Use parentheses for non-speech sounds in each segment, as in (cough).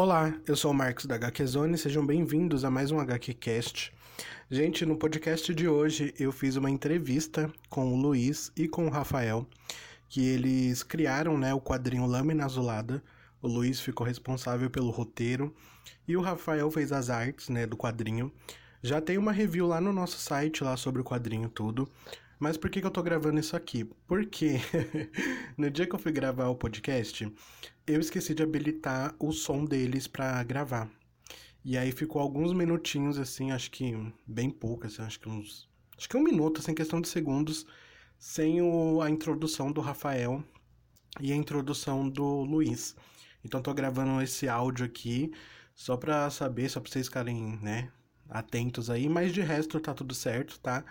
Olá, eu sou o Marcos da HQ Zone, sejam bem-vindos a mais um HQ Cast. Gente, no podcast de hoje eu fiz uma entrevista com o Luiz e com o Rafael, que eles criaram né, o quadrinho Lâmina Azulada. O Luiz ficou responsável pelo roteiro e o Rafael fez as artes né, do quadrinho. Já tem uma review lá no nosso site lá sobre o quadrinho tudo. Mas por que, que eu tô gravando isso aqui? Porque (laughs) no dia que eu fui gravar o podcast, eu esqueci de habilitar o som deles para gravar. E aí ficou alguns minutinhos, assim, acho que bem pouco, assim, acho que uns. Acho que um minuto, assim, questão de segundos, sem o, a introdução do Rafael e a introdução do Luiz. Então tô gravando esse áudio aqui só pra saber, só pra vocês ficarem, né, atentos aí, mas de resto tá tudo certo, tá?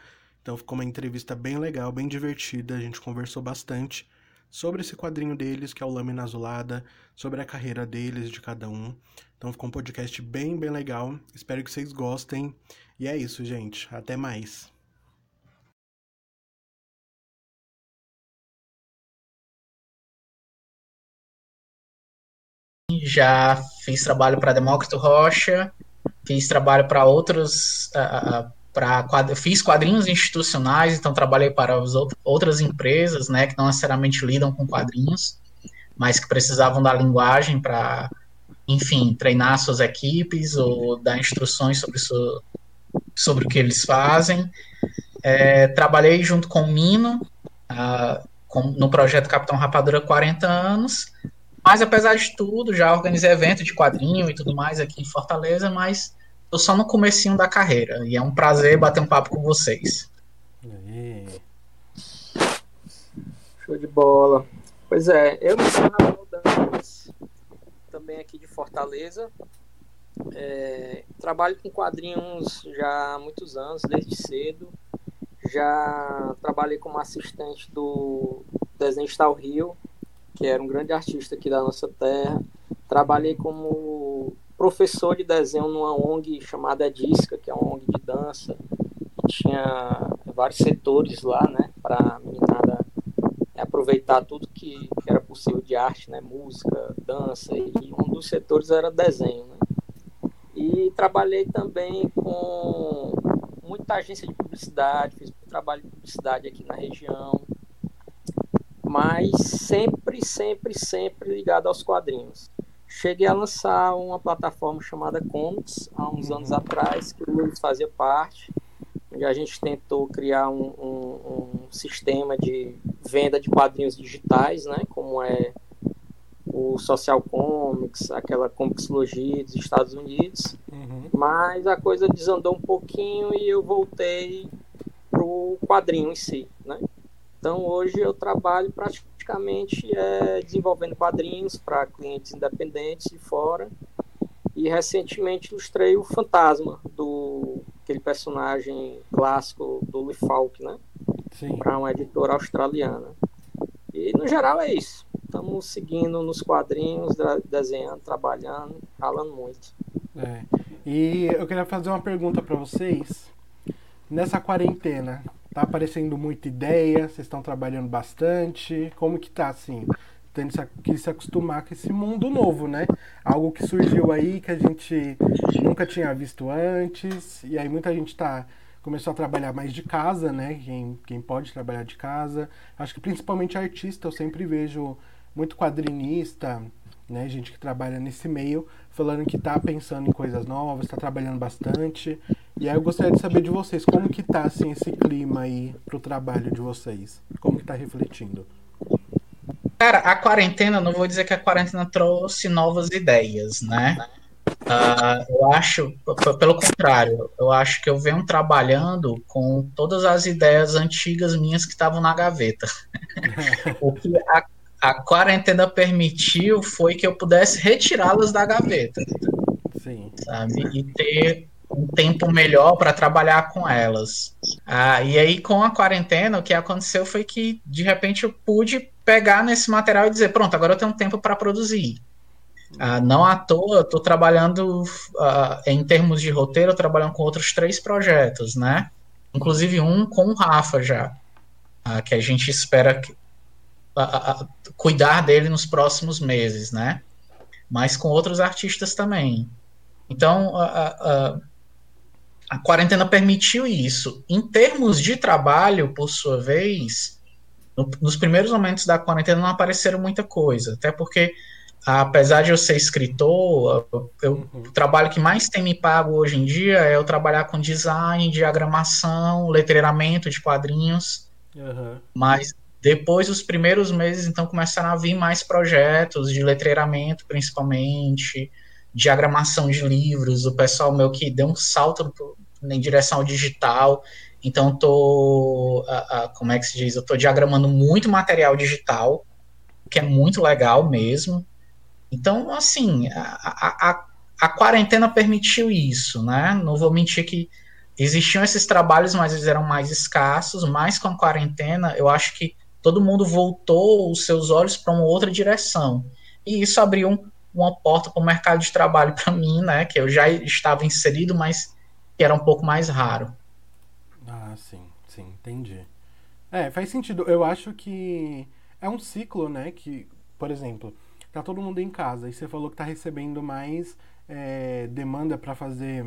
Então ficou uma entrevista bem legal, bem divertida, a gente conversou bastante sobre esse quadrinho deles, que é o Lâmina Azulada, sobre a carreira deles, de cada um. Então ficou um podcast bem, bem legal. Espero que vocês gostem. E é isso, gente. Até mais. Já fiz trabalho para Demócrito Rocha, fiz trabalho para outros uh, para quadr fiz quadrinhos institucionais, então trabalhei para as outras empresas, né, que não necessariamente lidam com quadrinhos, mas que precisavam da linguagem para, enfim, treinar suas equipes ou dar instruções sobre, sobre o que eles fazem. É, trabalhei junto com o Mino uh, com, no projeto Capitão Rapadura 40 anos, mas apesar de tudo, já organizei evento de quadrinho e tudo mais aqui em Fortaleza, mas tô só no comecinho da carreira e é um prazer bater um papo com vocês. Show de bola. Pois é, eu me chamo Dantas, também aqui de Fortaleza. É, trabalho com quadrinhos já há muitos anos, desde cedo. Já trabalhei como assistente do desenhista Rio, que era um grande artista aqui da nossa terra. Trabalhei como professor de desenho numa ONG chamada Disca, que é uma ONG de dança. Tinha vários setores lá, né, para meninada aproveitar tudo que, que, era possível de arte, né, música, dança, e um dos setores era desenho, né. E trabalhei também com muita agência de publicidade, fiz um trabalho de publicidade aqui na região, mas sempre, sempre, sempre ligado aos quadrinhos cheguei a lançar uma plataforma chamada Comics há uns anos uhum. atrás, que o Luiz fazia parte, onde a gente tentou criar um, um, um, sistema de venda de quadrinhos digitais, né, como é o Social Comics, aquela Comixologia dos Estados Unidos, uhum. mas a coisa desandou um pouquinho e eu voltei pro quadrinho em si, né. Então hoje eu trabalho praticamente praticamente é, desenvolvendo quadrinhos para clientes independentes de fora. E recentemente ilustrei o Fantasma, do aquele personagem clássico do Lee Falk, né? Para uma editora australiana. E no geral é isso. Estamos seguindo nos quadrinhos, desenhando, trabalhando, falando muito. É. E eu queria fazer uma pergunta para vocês. Nessa quarentena, Tá aparecendo muita ideia, vocês estão trabalhando bastante. Como que tá assim? Tendo que se acostumar com esse mundo novo, né? Algo que surgiu aí que a gente nunca tinha visto antes. E aí muita gente tá começou a trabalhar mais de casa, né? Quem, quem pode trabalhar de casa. Acho que principalmente artista, eu sempre vejo muito quadrinista, né? Gente que trabalha nesse meio, falando que tá pensando em coisas novas, está trabalhando bastante. E aí eu gostaria de saber de vocês, como que tá assim esse clima aí pro trabalho de vocês? Como que tá refletindo? Cara, a quarentena, não vou dizer que a quarentena trouxe novas ideias, né? Uh, eu acho, pelo contrário, eu acho que eu venho trabalhando com todas as ideias antigas minhas que estavam na gaveta. (laughs) o que a, a quarentena permitiu foi que eu pudesse retirá-las da gaveta. Sim. Sabe? E ter um tempo melhor para trabalhar com elas. Ah, e aí, com a quarentena, o que aconteceu foi que, de repente, eu pude pegar nesse material e dizer: pronto, agora eu tenho tempo para produzir. Ah, não à toa, estou trabalhando ah, em termos de roteiro, trabalhando com outros três projetos, né? Inclusive um com o Rafa já, ah, que a gente espera que, cuidar dele nos próximos meses, né? mas com outros artistas também. Então, a, quarentena permitiu isso. Em termos de trabalho, por sua vez, no, nos primeiros momentos da quarentena não apareceram muita coisa, até porque apesar de eu ser escritor, eu, uhum. o trabalho que mais tem me pago hoje em dia é eu trabalhar com design, diagramação, letreiramento de quadrinhos. Uhum. Mas depois dos primeiros meses, então, começaram a vir mais projetos de letreiramento, principalmente, diagramação de livros. O pessoal meu que deu um salto em direção ao digital. Então, tô, a, a, como é que se diz? Eu tô diagramando muito material digital, que é muito legal mesmo. Então, assim, a, a, a quarentena permitiu isso, né? Não vou mentir que existiam esses trabalhos, mas eles eram mais escassos, mas com a quarentena, eu acho que todo mundo voltou os seus olhos para uma outra direção. E isso abriu uma porta para o mercado de trabalho para mim, né? Que eu já estava inserido, mas que era um pouco mais raro. Ah, sim, sim, entendi. É, faz sentido. Eu acho que é um ciclo, né? Que, por exemplo, tá todo mundo em casa e você falou que tá recebendo mais é, demanda para fazer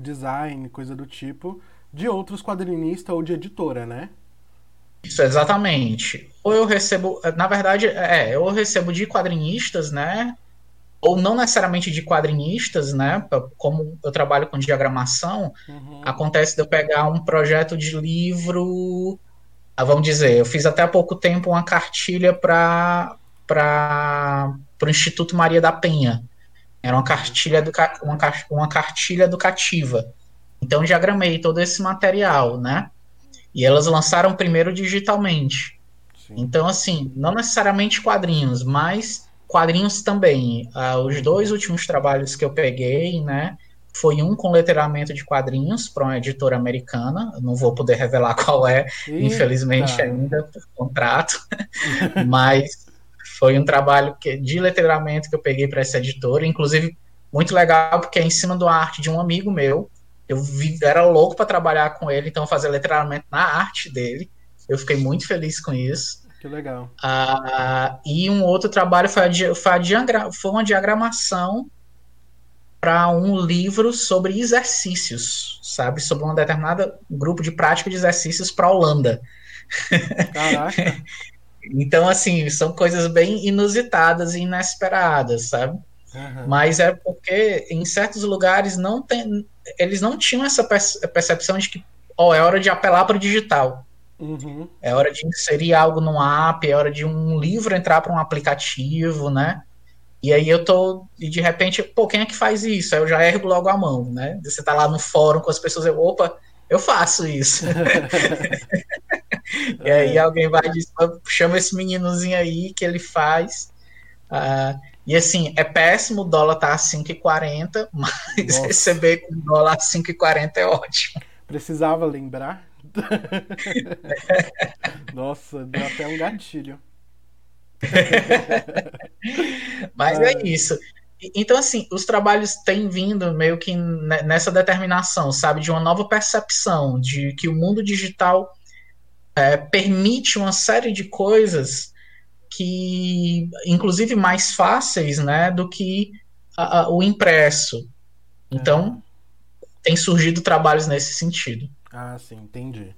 design, coisa do tipo, de outros quadrinistas ou de editora, né? Isso, exatamente. Ou eu recebo, na verdade, é, eu recebo de quadrinistas, né? Ou não necessariamente de quadrinistas, né? Como eu trabalho com diagramação, uhum. acontece de eu pegar um projeto de livro. Ah, vamos dizer, eu fiz até há pouco tempo uma cartilha para para o Instituto Maria da Penha. Era uma cartilha, uma, uma cartilha educativa. Então, diagramei todo esse material, né? E elas lançaram primeiro digitalmente. Sim. Então, assim, não necessariamente quadrinhos, mas quadrinhos também. Uh, os dois últimos trabalhos que eu peguei, né? Foi um com letramento de quadrinhos para uma editora americana. não vou poder revelar (laughs) qual é, Eita. infelizmente, ainda por contrato. (laughs) mas foi um trabalho que, de letramento que eu peguei para essa editora, inclusive muito legal porque é em cima da arte de um amigo meu. Eu vi, era louco para trabalhar com ele, então fazer letramento na arte dele. Eu fiquei muito feliz com isso. Que legal. Ah, e um outro trabalho foi, a, foi, a foi uma diagramação para um livro sobre exercícios, sabe? Sobre um determinado grupo de prática de exercícios para a Holanda. Caraca. (laughs) Então, assim, são coisas bem inusitadas e inesperadas, sabe? Uhum. Mas é porque em certos lugares não tem, eles não tinham essa percepção de que oh, é hora de apelar para o digital. Uhum. É hora de inserir algo no app, é hora de um livro entrar para um aplicativo, né? E aí eu tô, e de repente, pô, quem é que faz isso? Aí eu já ergo logo a mão, né? Você tá lá no fórum com as pessoas, eu, opa, eu faço isso. (laughs) e aí é. alguém vai dizer, chama esse meninozinho aí que ele faz. Uh, e assim, é péssimo o dólar tá a 5,40, mas Nossa. receber com dólar a 5,40 é ótimo. Precisava lembrar. (laughs) Nossa, deu até um gatilho. (laughs) mas é isso. Então, assim, os trabalhos têm vindo meio que nessa determinação, sabe, de uma nova percepção de que o mundo digital é, permite uma série de coisas que, inclusive, mais fáceis, né, do que a, a, o impresso. Então, é. tem surgido trabalhos nesse sentido. Ah, sim, entendi.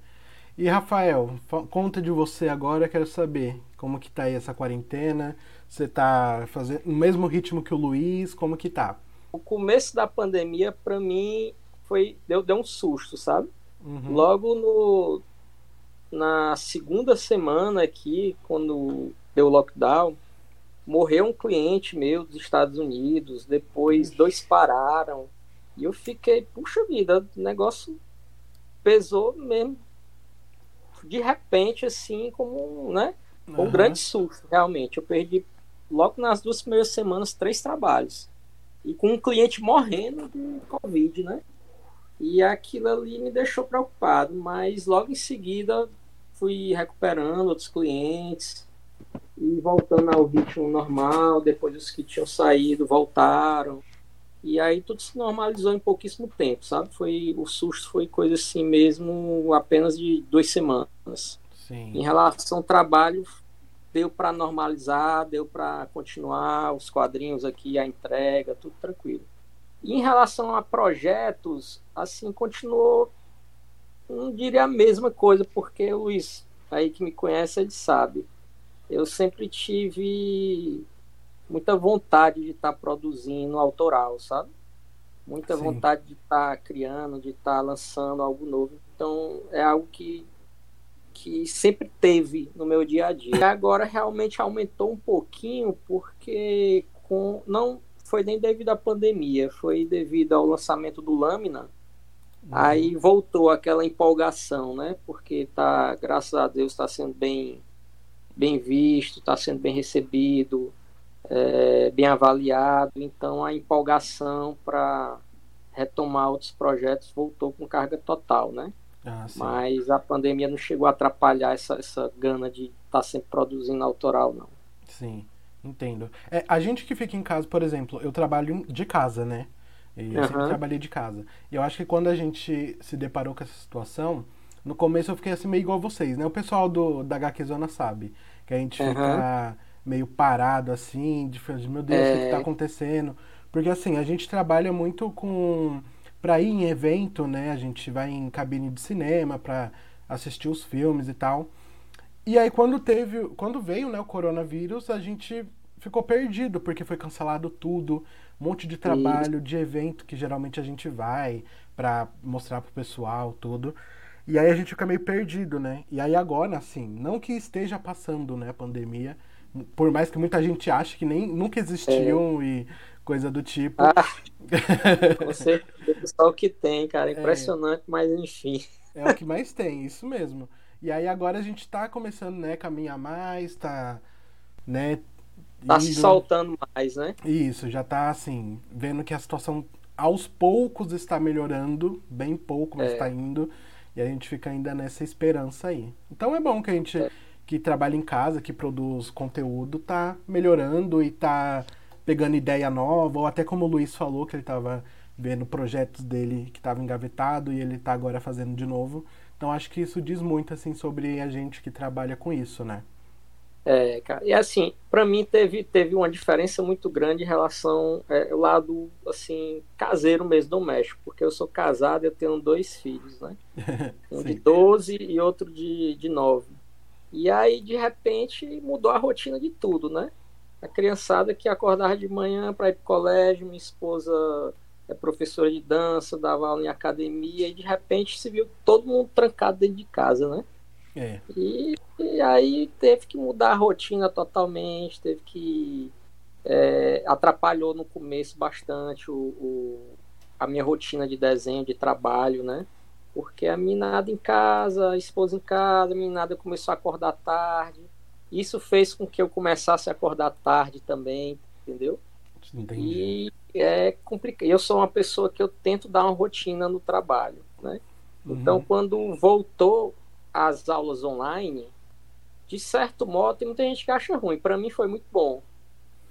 E Rafael, conta de você agora, quero saber como que tá aí essa quarentena, você tá fazendo no mesmo ritmo que o Luiz? Como que tá? O começo da pandemia, para mim, foi deu, deu um susto, sabe? Uhum. Logo no, na segunda semana aqui, quando deu lockdown, morreu um cliente meu dos Estados Unidos, depois dois pararam. E eu fiquei, puxa vida, o negócio pesou mesmo. De repente, assim, como, né? Um uhum. grande susto, realmente. Eu perdi logo nas duas primeiras semanas, três trabalhos. E com um cliente morrendo de Covid, né? E aquilo ali me deixou preocupado, mas logo em seguida fui recuperando outros clientes e voltando ao ritmo normal. Depois os que tinham saído voltaram. E aí tudo se normalizou em pouquíssimo tempo, sabe? Foi o susto foi coisa assim mesmo, apenas de duas semanas. Sim. Em relação ao trabalho, deu para normalizar, deu para continuar os quadrinhos aqui, a entrega, tudo tranquilo. E em relação a projetos, assim, continuou, não diria a mesma coisa, porque o Luiz, aí que me conhece, ele sabe. Eu sempre tive muita vontade de estar tá produzindo autoral, sabe? Muita Sim. vontade de estar tá criando, de estar tá lançando algo novo. Então, é algo que que sempre teve no meu dia a dia. E agora realmente aumentou um pouquinho porque com não foi nem devido à pandemia, foi devido ao lançamento do Lâmina. Uhum. Aí voltou aquela empolgação, né? Porque tá, graças a Deus, está sendo bem bem visto, está sendo bem recebido, é, bem avaliado. Então a empolgação para retomar outros projetos voltou com carga total, né? Ah, Mas a pandemia não chegou a atrapalhar essa, essa gana de estar tá sempre produzindo autoral, não. Sim, entendo. É, a gente que fica em casa, por exemplo, eu trabalho de casa, né? E eu uhum. sempre trabalhei de casa. E eu acho que quando a gente se deparou com essa situação, no começo eu fiquei assim meio igual a vocês, né? O pessoal do, da HQ Zona sabe. Que a gente uhum. fica meio parado assim, de meu Deus, é... o que, que tá é. acontecendo? Porque assim, a gente trabalha muito com para ir em evento, né? A gente vai em cabine de cinema para assistir os filmes e tal. E aí quando teve, quando veio, né, o coronavírus, a gente ficou perdido porque foi cancelado tudo, um monte de trabalho, de evento que geralmente a gente vai para mostrar pro pessoal tudo. E aí a gente fica meio perdido, né? E aí agora, assim, não que esteja passando, né, a pandemia, por mais que muita gente ache que nem nunca existiu é. e coisa do tipo. Ah, (laughs) você só o que tem, cara, é. impressionante, é, mas enfim. É o que mais tem, isso mesmo. E aí agora a gente tá começando, né, caminhar mais, tá, né, tá se soltando mais, né? Isso, já tá assim, vendo que a situação aos poucos está melhorando, bem pouco, mas está é. indo. E a gente fica ainda nessa esperança aí. Então é bom que a gente é. Que trabalha em casa, que produz conteúdo, tá melhorando e tá pegando ideia nova, ou até como o Luiz falou, que ele estava vendo projetos dele que estavam engavetado e ele está agora fazendo de novo. Então acho que isso diz muito assim sobre a gente que trabalha com isso, né? É, cara. E assim, para mim teve, teve uma diferença muito grande em relação é, ao lado assim caseiro mesmo do México, porque eu sou casado e eu tenho dois filhos, né? (laughs) Um de 12 e outro de, de 9. E aí, de repente, mudou a rotina de tudo, né? a criançada que acordava de manhã para ir para o colégio, minha esposa é professora de dança, dava aula em academia, e de repente se viu todo mundo trancado dentro de casa, né? É. E, e aí teve que mudar a rotina totalmente, teve que. É, atrapalhou no começo bastante o, o, a minha rotina de desenho, de trabalho, né? Porque a minada em casa, a esposa em casa, a minada começou a acordar tarde. Isso fez com que eu começasse a acordar tarde também, entendeu? Entendi. E é complicado. Eu sou uma pessoa que eu tento dar uma rotina no trabalho, né? Uhum. Então, quando voltou as aulas online, de certo modo, tem muita gente que acha ruim. Para mim foi muito bom,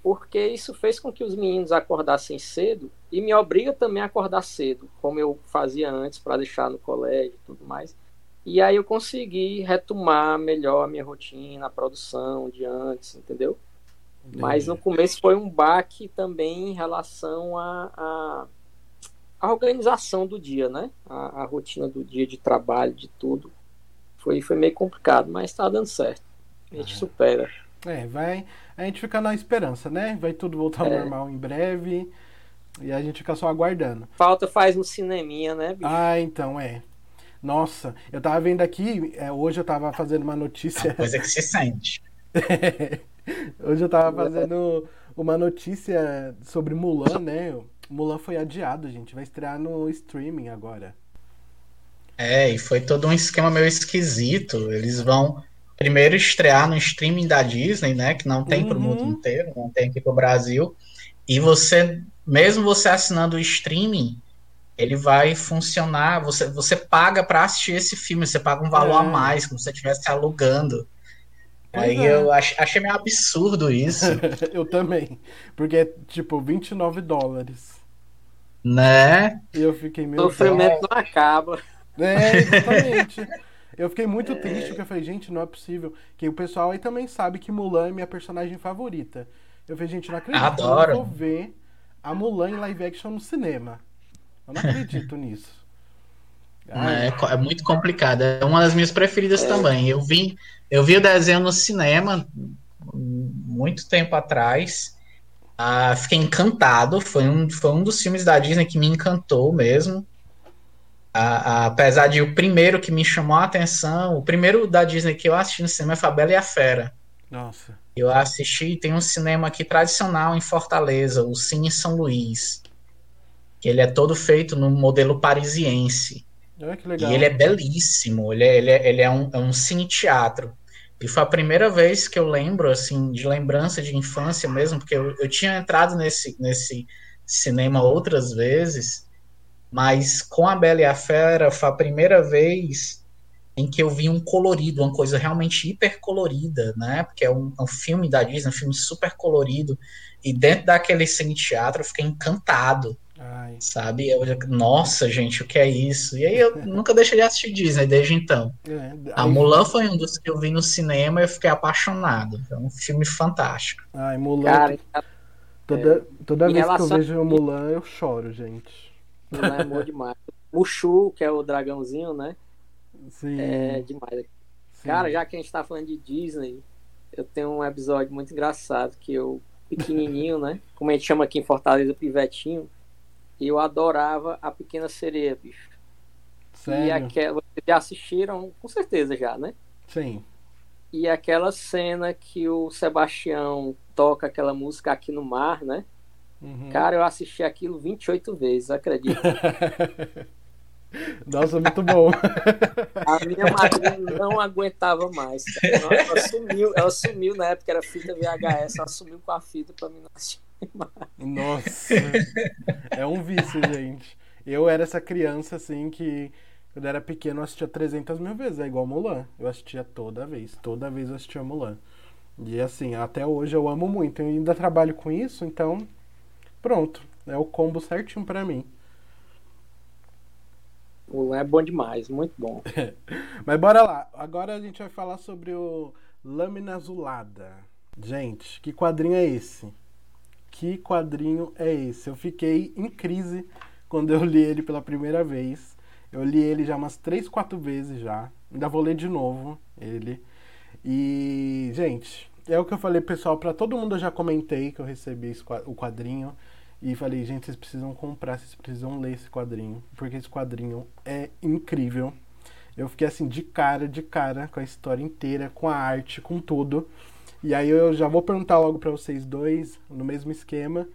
porque isso fez com que os meninos acordassem cedo e me obriga também a acordar cedo, como eu fazia antes para deixar no colégio e tudo mais. E aí eu consegui retomar melhor a minha rotina, a produção de antes, entendeu? Entendi. Mas no começo foi um baque também em relação à a, a, a, organização do dia, né? A, a, rotina do dia de trabalho, de tudo. Foi, foi meio complicado, mas tá dando certo. A gente é. supera. É, vai. A gente fica na esperança, né? Vai tudo voltar ao é. normal em breve. E a gente fica só aguardando. Falta faz no cineminha, né, bicho? Ah, então, é. Nossa, eu tava vendo aqui, é, hoje eu tava fazendo uma notícia. A coisa que se sente. (laughs) hoje eu tava fazendo uma notícia sobre Mulan, né? Mulan foi adiado, gente. Vai estrear no streaming agora. É, e foi todo um esquema meio esquisito. Eles vão primeiro estrear no streaming da Disney, né? Que não tem uhum. pro mundo inteiro, não tem aqui pro Brasil. E você, mesmo você assinando o streaming, ele vai funcionar. Você, você paga para assistir esse filme, você paga um valor é. a mais, como se você estivesse alugando. Pois Aí é. eu ach, achei meio absurdo isso. (laughs) eu também. Porque é tipo 29 dólares. Né? E eu fiquei meio. O sofrimento não acaba. É, exatamente. (laughs) Eu fiquei muito é... triste porque eu falei, gente, não é possível. Que o pessoal aí também sabe que Mulan é minha personagem favorita. Eu falei, gente, não acredito. Adoro. Eu vou ver a Mulan em live action no cinema. Eu não acredito (laughs) nisso. É, é, muito complicado. É uma das minhas preferidas é. também. Eu vi, eu vi o desenho no cinema muito tempo atrás. Ah, fiquei encantado. Foi um, foi um dos filmes da Disney que me encantou mesmo. Apesar de o primeiro que me chamou a atenção, o primeiro da Disney que eu assisti no cinema foi a Bela e a Fera. Nossa. Eu assisti, tem um cinema aqui tradicional em Fortaleza, o Cine São Luís. Que ele é todo feito no modelo parisiense. Ah, que legal. E ele é belíssimo, ele é, ele é, ele é um, é um cine-teatro. E foi a primeira vez que eu lembro, assim, de lembrança de infância mesmo, porque eu, eu tinha entrado nesse, nesse cinema outras vezes, mas com a Bela e a Fera foi a primeira vez em que eu vi um colorido, uma coisa realmente hiper colorida, né? Porque é um, é um filme da Disney, um filme super colorido, e dentro daquele cine teatro eu fiquei encantado. Ai. Sabe? Eu, nossa, gente, o que é isso? E aí eu (laughs) nunca deixei de assistir Disney desde então. É, a Mulan foi um dos que eu vi no cinema e eu fiquei apaixonado. É um filme fantástico. Ai, Mulan. Cara, toda toda vez que eu vejo a Mulan, eu choro, gente. Mulan é amor demais. Mushu, que é o dragãozinho, né? Sim. É demais. Sim. Cara, já que a gente tá falando de Disney, eu tenho um episódio muito engraçado que eu, pequenininho, né? Como a gente chama aqui em Fortaleza, pivetinho e eu adorava a Pequena Sereia, bicho. Sério? E aquela. Vocês já assistiram, com certeza já, né? Sim. E aquela cena que o Sebastião toca aquela música aqui no mar, né? Uhum. Cara, eu assisti aquilo 28 vezes, acredito. (laughs) Nossa, muito bom. A minha madrinha não aguentava mais. Ela sumiu, ela sumiu na época, era fita VHS, ela sumiu com a fita pra mim não assistir nossa. é um vício, gente. Eu era essa criança, assim, que quando era pequeno eu assistia 300 mil vezes. É igual Mulan. Eu assistia toda vez. Toda vez eu assistia Mulan. E assim, até hoje eu amo muito. Eu ainda trabalho com isso, então pronto. É o combo certinho para mim. Mulan é bom demais, muito bom. (laughs) Mas bora lá. Agora a gente vai falar sobre o Lâmina Azulada. Gente, que quadrinho é esse? que quadrinho é esse? Eu fiquei em crise quando eu li ele pela primeira vez. Eu li ele já umas três, quatro vezes já. Ainda vou ler de novo ele. E, gente, é o que eu falei, pessoal, para todo mundo eu já comentei que eu recebi o quadrinho. E falei, gente, vocês precisam comprar, vocês precisam ler esse quadrinho. Porque esse quadrinho é incrível. Eu fiquei assim, de cara, de cara, com a história inteira, com a arte, com tudo. E aí eu já vou perguntar logo para vocês dois, no mesmo esquema,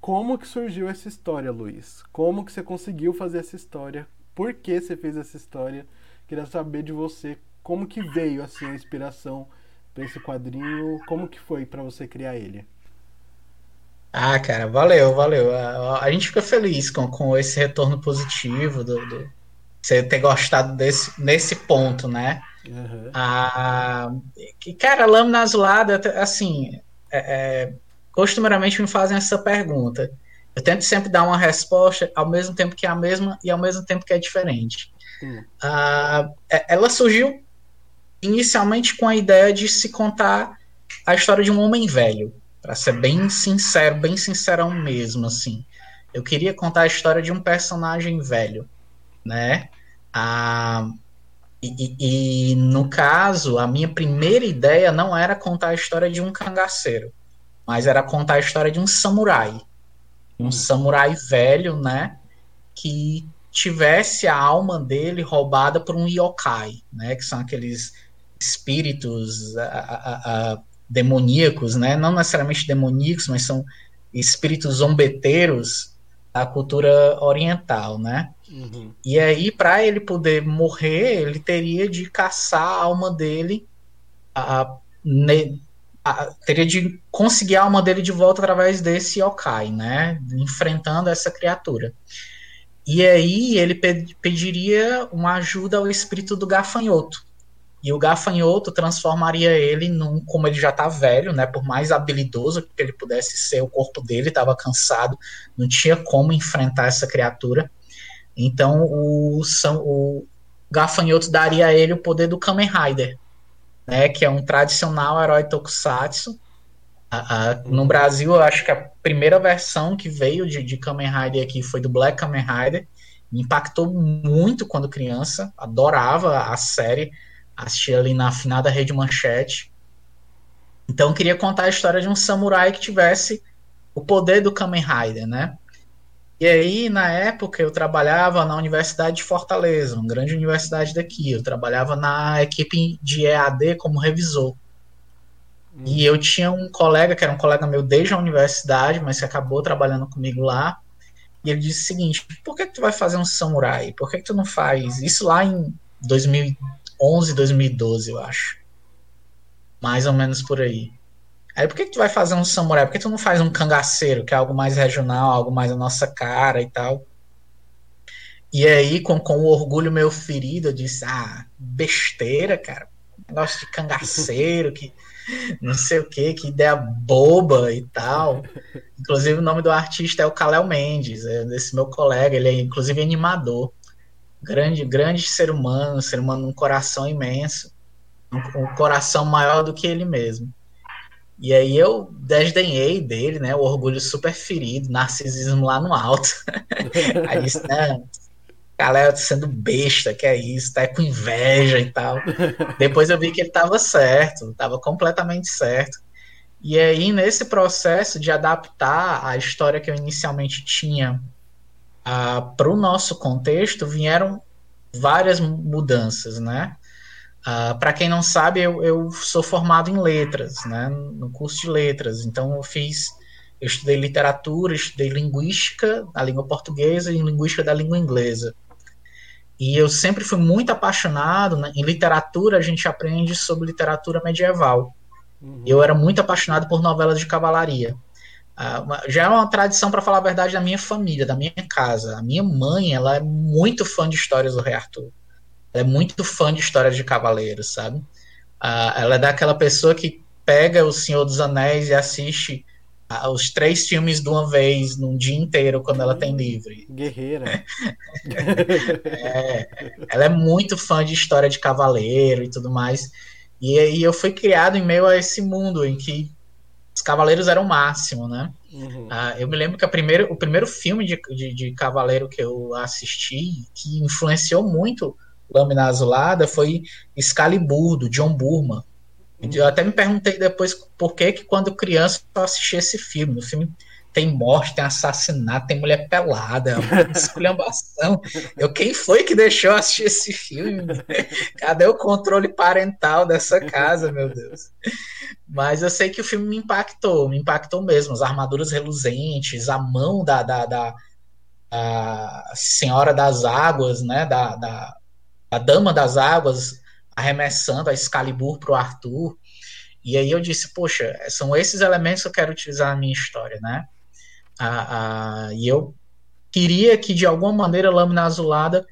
como que surgiu essa história, Luiz? Como que você conseguiu fazer essa história? Por que você fez essa história? Queria saber de você como que veio assim a inspiração para esse quadrinho, como que foi para você criar ele? Ah, cara, valeu, valeu. A, a, gente fica feliz com, com esse retorno positivo do, do você ter gostado desse nesse ponto, né? Uhum. Ah, cara, lâmina azulada, assim, é, é, costumeiramente me fazem essa pergunta. Eu tento sempre dar uma resposta ao mesmo tempo que é a mesma e ao mesmo tempo que é diferente. Uhum. Ah, ela surgiu inicialmente com a ideia de se contar a história de um homem velho, para ser bem sincero, bem sincerão mesmo, assim. Eu queria contar a história de um personagem velho, né? Ah, e, e, no caso, a minha primeira ideia não era contar a história de um cangaceiro, mas era contar a história de um samurai. Um hum. samurai velho, né? Que tivesse a alma dele roubada por um yokai, né? Que são aqueles espíritos a, a, a, demoníacos, né? Não necessariamente demoníacos, mas são espíritos zombeteiros da cultura oriental, né? Uhum. E aí, para ele poder morrer, ele teria de caçar a alma dele, a, ne, a, teria de conseguir a alma dele de volta através desse yokai, né? Enfrentando essa criatura. E aí ele pe pediria uma ajuda ao espírito do gafanhoto. E o gafanhoto transformaria ele num, como ele já tá velho, né? Por mais habilidoso que ele pudesse ser, o corpo dele estava cansado, não tinha como enfrentar essa criatura. Então o, o, Gafanhoto daria a ele o poder do Kamen Rider, né, que é um tradicional herói tokusatsu. no Brasil, eu acho que a primeira versão que veio de, de Kamen Rider aqui foi do Black Kamen Rider. Me impactou muito quando criança, adorava a série, assistia ali na afinada Rede Manchete. Então, queria contar a história de um samurai que tivesse o poder do Kamen Rider, né? E aí, na época, eu trabalhava na Universidade de Fortaleza, uma grande universidade daqui. Eu trabalhava na equipe de EAD como revisor. Hum. E eu tinha um colega, que era um colega meu desde a universidade, mas que acabou trabalhando comigo lá. E ele disse o seguinte: por que, que tu vai fazer um samurai? Por que, que tu não faz? Isso lá em 2011, 2012, eu acho. Mais ou menos por aí. Aí por que, que tu vai fazer um samurai? Por que tu não faz um cangaceiro, que é algo mais regional, algo mais a nossa cara e tal? E aí, com, com o orgulho meu ferido, eu disse, ah, besteira, cara. Negócio de cangaceiro, que não sei o que, que ideia boba e tal. Inclusive, o nome do artista é o Kalel Mendes, é desse meu colega, ele é inclusive animador. Grande, grande ser humano, ser humano um coração imenso, um, um coração maior do que ele mesmo. E aí eu desdenhei dele, né? O orgulho super ferido, narcisismo lá no alto. (laughs) aí disse, não, galera sendo besta, que é isso, tá com inveja e tal. Depois eu vi que ele tava certo, tava completamente certo. E aí, nesse processo de adaptar a história que eu inicialmente tinha ah, para o nosso contexto, vieram várias mudanças, né? Ah, Para quem não sabe, eu, eu, sou formado em letras, né, no curso de letras. Então, eu fiz, eu estudei literatura, estudei linguística da língua portuguesa e linguística da língua inglesa. E eu sempre fui muito apaixonado. Né, em literatura, a gente aprende sobre literatura medieval. Uhum. Eu era muito apaixonado por novelas de cavalaria. Uh, já é uma tradição, para falar a verdade, da minha família, da minha casa. A minha mãe, ela é muito fã de histórias do Rei Arthur é muito fã de histórias de cavaleiros, sabe? Ah, ela é daquela pessoa que pega O Senhor dos Anéis e assiste ah, os três filmes de uma vez, num dia inteiro, quando ela tem livre. Guerreira. (laughs) é, ela é muito fã de história de cavaleiro e tudo mais. E aí eu fui criado em meio a esse mundo em que os cavaleiros eram o máximo, né? Uhum. Ah, eu me lembro que primeiro, o primeiro filme de, de, de, cavaleiro que eu assisti, que influenciou muito Lâmina Azulada foi Excalibur, do John Burman. Eu até me perguntei depois por que, que quando criança eu assisti esse filme. O filme tem morte, tem assassinato, tem mulher pelada, (laughs) esculhambação. Eu, quem foi que deixou assistir esse filme? Cadê o controle parental dessa casa, meu Deus? Mas eu sei que o filme me impactou, me impactou mesmo. As armaduras reluzentes, a mão da, da, da Senhora das Águas, né? Da, da, a Dama das Águas arremessando a Excalibur para o Arthur. E aí eu disse, poxa, são esses elementos que eu quero utilizar na minha história, né? Ah, ah, e eu queria que, de alguma maneira, a Lâmina Azulada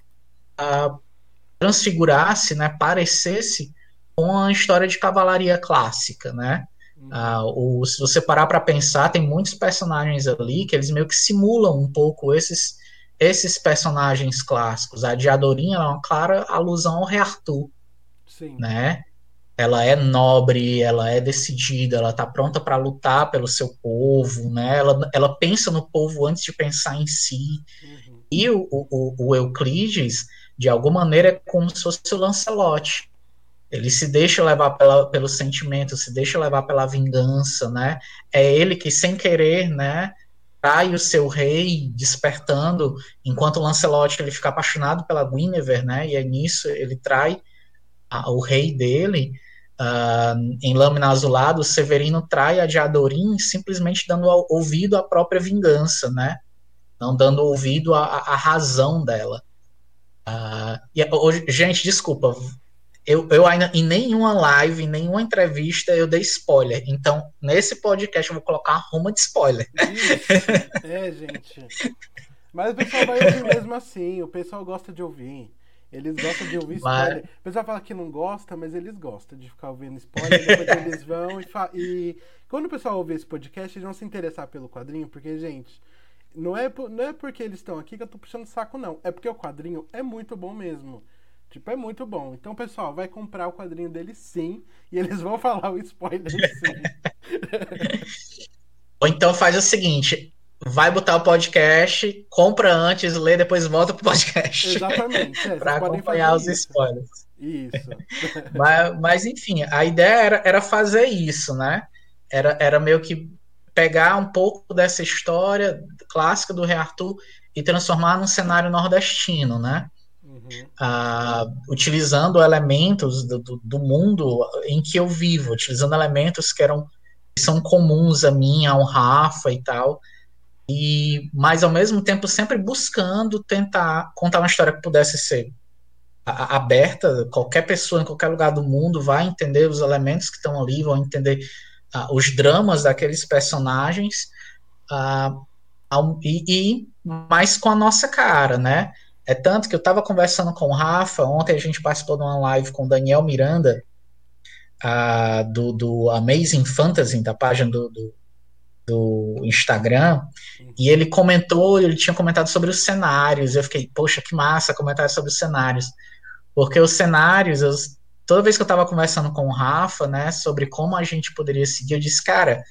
ah, transfigurasse, né, parecesse com a história de cavalaria clássica, né? Uhum. se você parar para pensar, tem muitos personagens ali que eles meio que simulam um pouco esses esses personagens clássicos. A Diadorinha é uma clara alusão ao Rei Arthur. Sim. Né? Ela é nobre, ela é decidida, ela está pronta para lutar pelo seu povo, né? Ela, ela pensa no povo antes de pensar em si. Uhum. E o, o, o, Euclides, de alguma maneira, é como se fosse o Lancelot. Ele se deixa levar pela, pelo sentimento, se deixa levar pela vingança, né? É ele que, sem querer, né, trai o seu rei, despertando, enquanto Lancelot ele fica apaixonado pela Guinevere, né? E é nisso ele trai a, o rei dele. Uh, em Lâmina Azulada, o Severino trai a Diadorim simplesmente dando ouvido à própria vingança, né? Não dando ouvido à, razão dela. Uh, e, hoje, gente, desculpa, eu, eu ainda em nenhuma live, em nenhuma entrevista eu dei spoiler. Então, nesse podcast eu vou colocar uma ruma de spoiler. É, gente. Mas o pessoal vai ouvir mesmo assim. O pessoal gosta de ouvir. Eles gostam de ouvir spoiler. Mas... O pessoal fala que não gosta, mas eles gostam de ficar ouvindo spoiler. Depois (laughs) eles vão e, fa... e quando o pessoal ouvir esse podcast, eles vão se interessar pelo quadrinho, porque, gente, não é, não é porque eles estão aqui que eu tô puxando saco, não. É porque o quadrinho é muito bom mesmo. Tipo, é muito bom. Então, pessoal, vai comprar o quadrinho dele sim. E eles vão (laughs) falar o spoiler sim. (laughs) Ou então faz o seguinte: vai botar o podcast, compra antes, lê, depois volta pro podcast. Exatamente. É, (laughs) para acompanhar os isso. spoilers. Isso. (laughs) mas, mas, enfim, a ideia era, era fazer isso, né? Era, era meio que pegar um pouco dessa história clássica do Rei Arthur e transformar num cenário nordestino, né? Uhum. Uh, utilizando elementos do, do, do, mundo em que eu vivo, utilizando elementos que eram que são comuns a mim, ao Rafa e tal, e mas ao mesmo tempo sempre buscando tentar contar uma história que pudesse ser aberta, qualquer pessoa em qualquer lugar do mundo vai entender os elementos que estão ali, vão entender uh, os dramas daqueles personagens, uh, e, e mais com a nossa cara, né? É tanto que eu estava conversando com o Rafa, ontem a gente participou de uma live com o Daniel Miranda, uh, do, do Amazing Fantasy, da página do, do, do, Instagram, e ele comentou, ele tinha comentado sobre os cenários, eu fiquei, poxa, que massa comentar sobre os cenários, porque os cenários, eu, toda vez que eu estava conversando com o Rafa, né, sobre como a gente poderia seguir, eu disse, cara,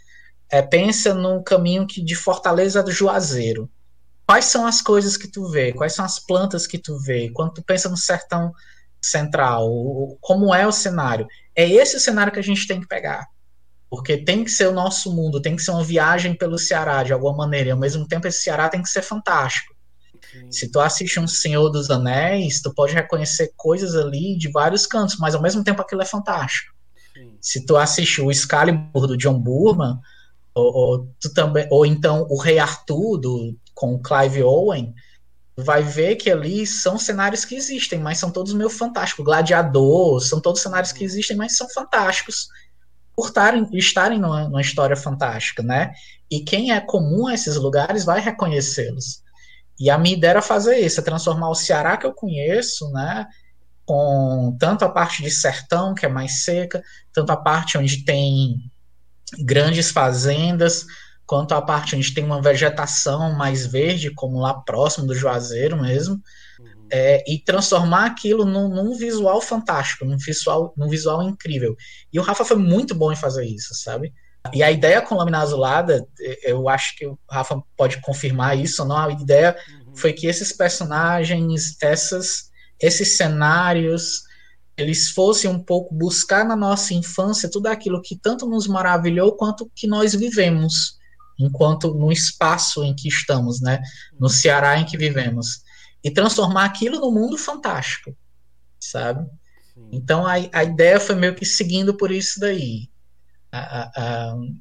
é, pensa num caminho que de Fortaleza do Juazeiro. Quais são as coisas que tu vê? Quais são as plantas que tu vê? Quando tu pensa no sertão central, como é o cenário? É esse o cenário que a gente tem que pegar. Porque tem que ser o nosso mundo, tem que ser uma viagem pelo Ceará de alguma maneira. E ao mesmo tempo, esse Ceará tem que ser fantástico. Sim. Se tu assiste um Senhor dos Anéis, tu pode reconhecer coisas ali de vários cantos, mas ao mesmo tempo aquilo é fantástico. Sim. Se tu assiste o Excalibur do John Burman, ou, ou, tu também, ou então o Rei Arthur do, com o Clive Owen, vai ver que ali são cenários que existem, mas são todos meio fantásticos. Gladiador, são todos cenários que existem, mas são fantásticos por tarem, estarem numa, numa história fantástica, né? E quem é comum a esses lugares vai reconhecê-los. E a minha ideia era fazer isso, é transformar o Ceará que eu conheço, né? Com tanto a parte de sertão, que é mais seca, tanto a parte onde tem grandes fazendas, quanto a parte onde tem uma vegetação mais verde, como lá próximo do Juazeiro mesmo. É, e transformar aquilo num, num, visual fantástico, num visual, num visual incrível. E o Rafa foi muito bom em fazer isso, sabe? E a ideia com lâmina azulada, eu acho que o Rafa pode confirmar isso, não? A ideia uhum. foi que esses personagens, essas, esses cenários, eles fossem um pouco buscar na nossa infância tudo aquilo que tanto nos maravilhou quanto que nós vivemos enquanto no espaço em que estamos, né, no Ceará em que vivemos, e transformar aquilo no mundo fantástico, sabe? Sim. Então a, a ideia foi meio que seguindo por isso daí.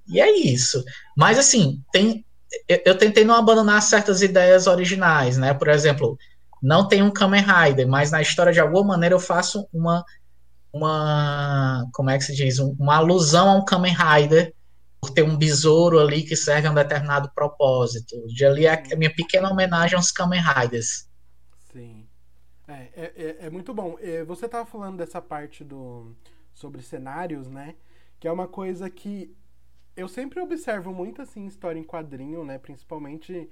e é isso. Mas assim, tem, eu, eu, tentei não abandonar certas ideias originais, né? Por exemplo, não tem um Kamen Rider, mas na história de alguma maneira eu faço uma uma como é que se diz, uma alusão a um Kamen Rider por ter um besouro ali que serve a um determinado propósito. De ali é a minha pequena homenagem aos Kamen Riders. É, é, é, é muito bom. É, você estava falando dessa parte do sobre cenários, né? Que é uma coisa que eu sempre observo muito assim história em quadrinho, né? Principalmente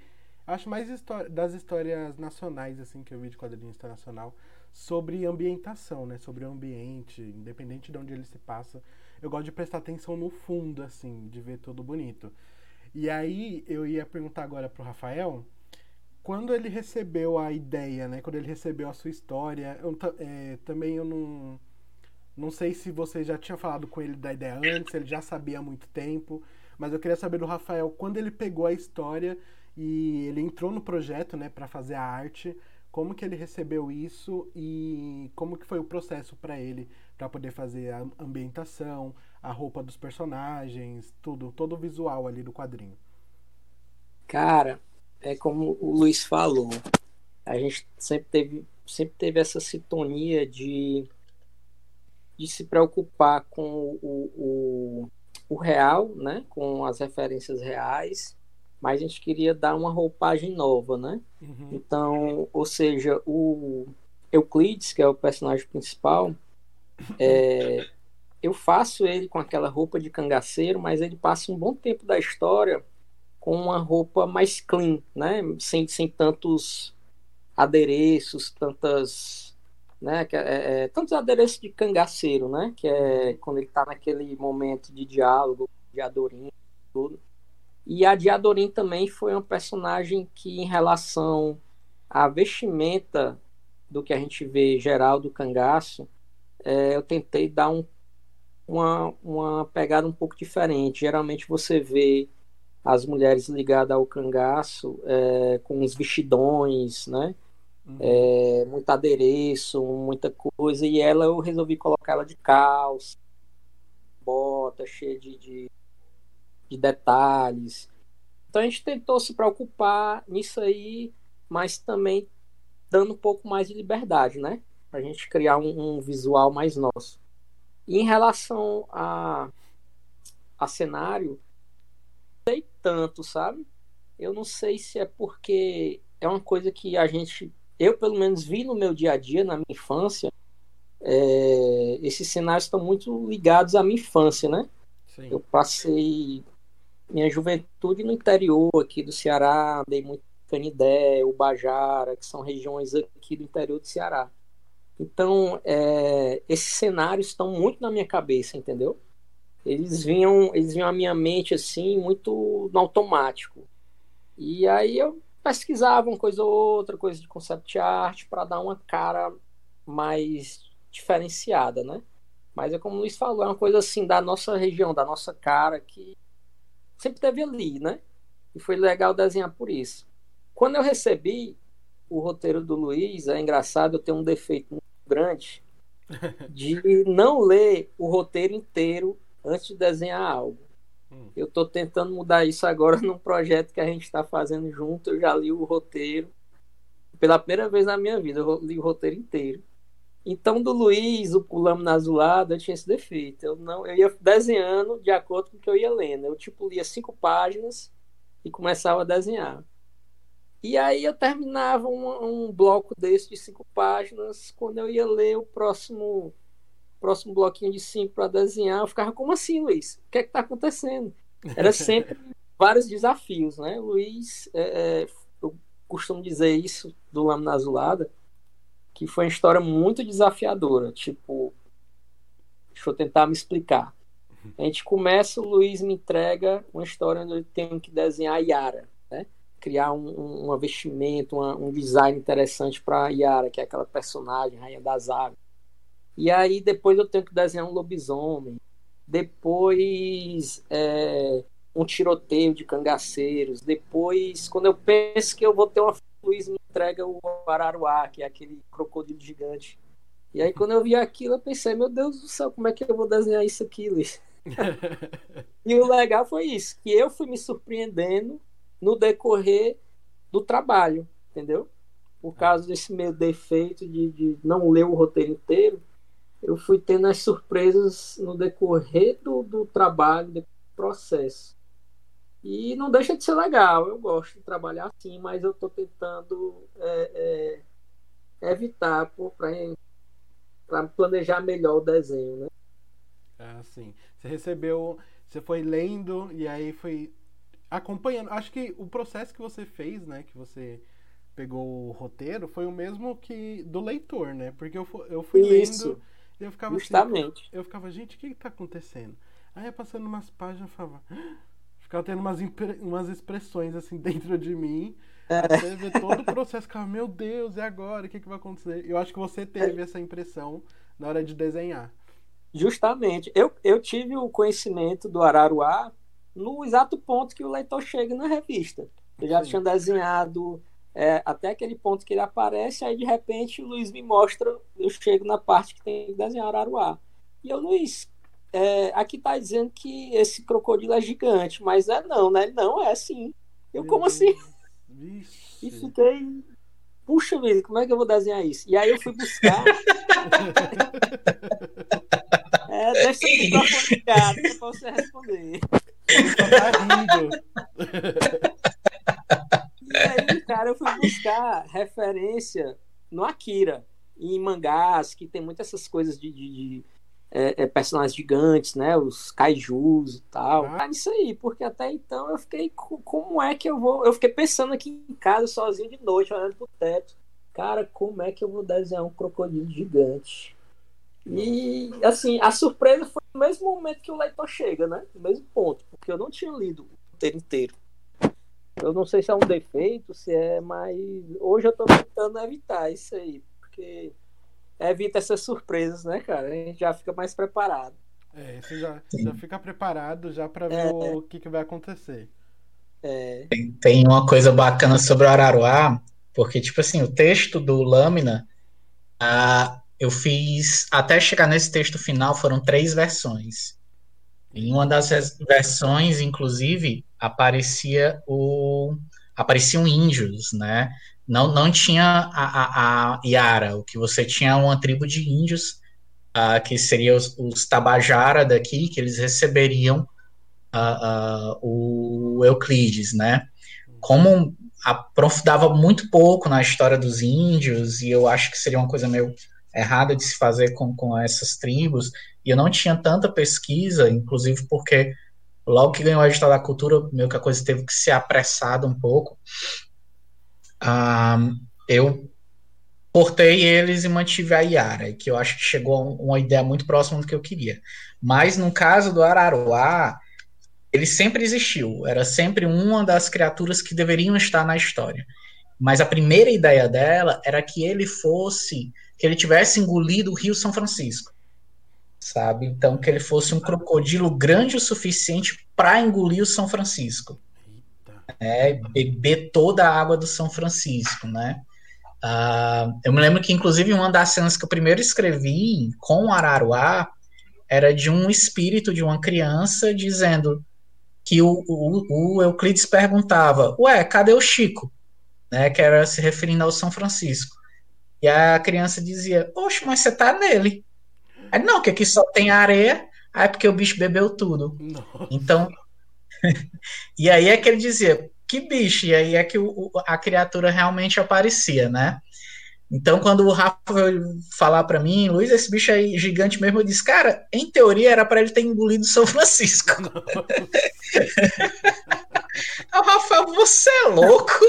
acho mais das histórias nacionais assim que eu vi de quadrinho internacional sobre ambientação, né? Sobre o ambiente, independente de onde ele se passa eu gosto de prestar atenção no fundo, assim, de ver tudo bonito. E aí eu ia perguntar agora pro Rafael, quando ele recebeu a ideia, né? Quando ele recebeu a sua história, eu, é, também eu não. Não sei se você já tinha falado com ele da ideia antes, ele já sabia há muito tempo, mas eu queria saber do Rafael quando ele pegou a história e ele entrou no projeto, né, para fazer a arte, como que ele recebeu isso e como que foi o processo para ele para poder fazer a ambientação, a roupa dos personagens, tudo, todo o visual ali do quadrinho. Cara, é como o Luiz falou, a gente sempre teve, sempre teve essa sintonia de, de se preocupar com o, o, o real, né? com as referências reais, mas a gente queria dar uma roupagem nova, né? Uhum. Então, ou seja, o Euclides, que é o personagem principal, é, eu faço ele com aquela roupa de cangaceiro, mas ele passa um bom tempo da história com uma roupa mais clean, né? Sem, sem tantos adereços, tantas né? Que é, é, tantos adereços de cangaceiro, né? Que é quando ele está naquele momento de diálogo de Adorim tudo. E a Diadorim também foi um personagem que, em relação à vestimenta do que a gente vê geral do cangaço, é, eu tentei dar um, uma, uma pegada um pouco diferente. Geralmente você vê as mulheres ligadas ao cangaço é, com os vestidões, né? Uhum. É, muito adereço, muita coisa, e ela eu resolvi colocar ela de calça, bota, cheia de, de, de detalhes. Então a gente tentou se preocupar nisso aí, mas também dando um pouco mais de liberdade, né? Pra gente criar um, um visual mais nosso. E em relação a, a cenário, sei tanto, sabe? Eu não sei se é porque é uma coisa que a gente eu pelo menos vi no meu dia a dia, na minha infância, é, esses cenários estão muito ligados à minha infância, né? Sim. Eu passei minha juventude no interior aqui do Ceará, andei muito Canidé, Ubajara, que são regiões aqui do interior do Ceará. Então, é, esses cenários estão muito na minha cabeça, entendeu? Eles vinham, eles vinham à minha mente assim, muito no automático. E aí eu pesquisava uma coisa ou outra, coisa de concept art, para dar uma cara mais diferenciada, né? Mas é como o Luiz falou, é uma coisa assim da nossa região, da nossa cara, que sempre teve ali, né? E foi legal desenhar por isso. Quando eu recebi o roteiro do Luiz, é engraçado, eu tenho um defeito muito grande (laughs) de não ler o roteiro inteiro antes de desenhar algo. Hum. Eu estou tentando mudar isso agora (laughs) num projeto que a gente está fazendo junto. Eu já li o roteiro. Pela primeira vez na minha vida, eu li o roteiro inteiro. Então, do Luiz, o Lâmina Azulada, eu tinha esse defeito. Eu, não, eu ia desenhando de acordo com o que eu ia lendo. Eu, tipo, lia cinco páginas e começava a desenhar. E aí eu terminava um, um bloco desse de cinco páginas. Quando eu ia ler o próximo próximo bloquinho de cinco para desenhar, eu ficava, como assim, Luiz? O que é que está acontecendo? Era sempre (laughs) vários desafios, né? Luiz, é, é, eu costumo dizer isso do Lâmina Azulada, que foi uma história muito desafiadora. Tipo, deixa eu tentar me explicar. A gente começa, o Luiz me entrega uma história onde eu tenho que desenhar a Yara, né? Criar um, um, vestimento, uma, um design interessante para Yara, que é aquela personagem, Rainha das Águas. E aí depois eu tenho que desenhar um lobisomem. Depois é, um tiroteio de cangaceiros. Depois, quando eu penso que eu vou ter uma Luiz me entrega o Araruá, que é aquele crocodilo gigante. E aí quando eu vi aquilo, eu pensei, meu Deus do céu, como é que eu vou desenhar isso aqui, Luiz? (laughs) e o legal foi isso, que eu fui me surpreendendo no decorrer do trabalho, entendeu? Por causa desse meu defeito de, de não ler o roteiro inteiro, eu fui tendo as surpresas no decorrer do, do trabalho, do processo. E não deixa de ser legal, eu gosto de trabalhar assim, mas eu estou tentando é, é, evitar para planejar melhor o desenho, né? Ah, sim. Você recebeu, você foi lendo e aí foi acompanhando. Acho que o processo que você fez, né, que você pegou o roteiro, foi o mesmo que do leitor, né? Porque eu, eu fui Isso. lendo eu ficava assim, Justamente. Assim, eu ficava, gente, o que está acontecendo? Aí passando umas páginas, eu falava. Ficava tendo umas, umas expressões assim (laughs) dentro de mim. É. Até ver todo o processo, ficava, meu Deus, e agora? O que, que vai acontecer? Eu acho que você teve essa impressão na hora de desenhar. Justamente. Eu, eu tive o conhecimento do Araruá no exato ponto que o leitor chega na revista. Eu já Sim. tinha desenhado é, até aquele ponto que ele aparece, aí de repente o Luiz me mostra, eu chego na parte que tem que desenhar Araruá. E eu, Luiz, é, aqui tá dizendo que esse crocodilo é gigante, mas é não, né? Não, é sim. Eu, como assim? Vixe. E fiquei, puxa vida, como é que eu vou desenhar isso? E aí eu fui buscar. (laughs) é, deixa microfone ligado pra você responder. Ele tá rindo. (laughs) E aí, cara, eu fui buscar referência no Akira, em mangás, que tem muitas essas coisas de, de, de é, é, personagens gigantes, né? Os kaijus e tal. Ah. Isso aí, porque até então eu fiquei, como é que eu vou? Eu fiquei pensando aqui em casa sozinho de noite, olhando pro teto. cara, como é que eu vou desenhar um crocodilo gigante? E, assim, a surpresa foi no mesmo momento que o leitor chega, né? No mesmo ponto, porque eu não tinha lido o roteiro inteiro. Eu não sei se é um defeito, se é, mas hoje eu tô tentando evitar isso aí, porque evita essas surpresas, né, cara? A gente já fica mais preparado. É, você já, já fica preparado já para ver é, o que, que vai acontecer. É. Tem, tem uma coisa bacana sobre o Araruá, porque, tipo assim, o texto do Lâmina, a, eu fiz, até chegar nesse texto final, foram três versões. Em uma das versões, inclusive, aparecia o apareciam índios, né? Não, não tinha a, a, a Yara, o que você tinha é uma tribo de índios, uh, que seriam os, os, Tabajara daqui, que eles receberiam uh, uh, o Euclides, né? Como aprofundava muito pouco na história dos índios, e eu acho que seria uma coisa meio errada de se fazer com, com essas tribos, e eu não tinha tanta pesquisa, inclusive porque logo que ganhou a edital da cultura, meio que a coisa teve que ser apressada um pouco. Eu cortei eles e mantive a Yara, que eu acho que chegou uma ideia muito próxima do que eu queria. Mas no caso do Araruá, ele sempre existiu, era sempre uma das criaturas que deveriam estar na história. Mas a primeira ideia dela era que ele fosse, que ele tivesse engolido o Rio São Francisco sabe? Então, que ele fosse um crocodilo grande o suficiente para engolir o São Francisco. É, beber toda a água do São Francisco, né? Uh, eu me lembro que, inclusive, uma das cenas que eu primeiro escrevi com o Araruá era de um espírito de uma criança dizendo que o, o, o Euclides perguntava: Ué, cadê o Chico? Né, que era se referindo ao São Francisco. E a criança dizia: Oxe, mas você tá nele. Aí, não, que aqui só tem areia, aí é porque o bicho bebeu tudo. Nossa. Então. (laughs) e aí é que ele dizia, que bicho? E aí é que o, a criatura realmente aparecia, né? Então, quando o Rafa veio falar para mim, Luiz, esse bicho aí gigante mesmo, eu disse, cara, em teoria era para ele ter engolido São Francisco. (laughs) o Rafa, você é louco? (laughs)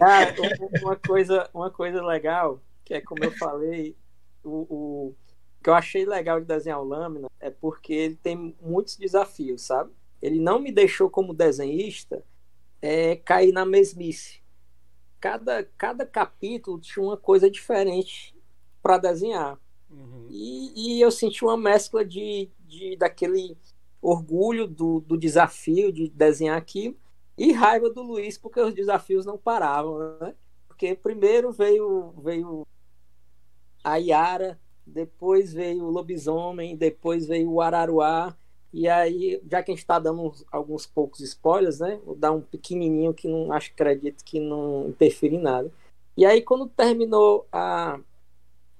Ah, uma coisa, uma coisa legal, que é como eu falei, o, o que eu achei legal de desenhar o Lâmina é porque ele tem muitos desafios, sabe? Ele não me deixou como desenhista é, cair na mesmice. Cada, cada capítulo tinha uma coisa diferente para desenhar. Uhum. E, e, eu senti uma mescla de, de daquele orgulho do, do desafio de desenhar aquilo e raiva do Luiz porque os desafios não paravam, né? Porque primeiro veio veio a Yara, depois veio o Lobisomem, depois veio o Araruá. E aí, já que a gente está dando uns, alguns poucos spoilers, né? Vou dar um pequenininho que não acho acredito que não interfere em nada. E aí, quando terminou a,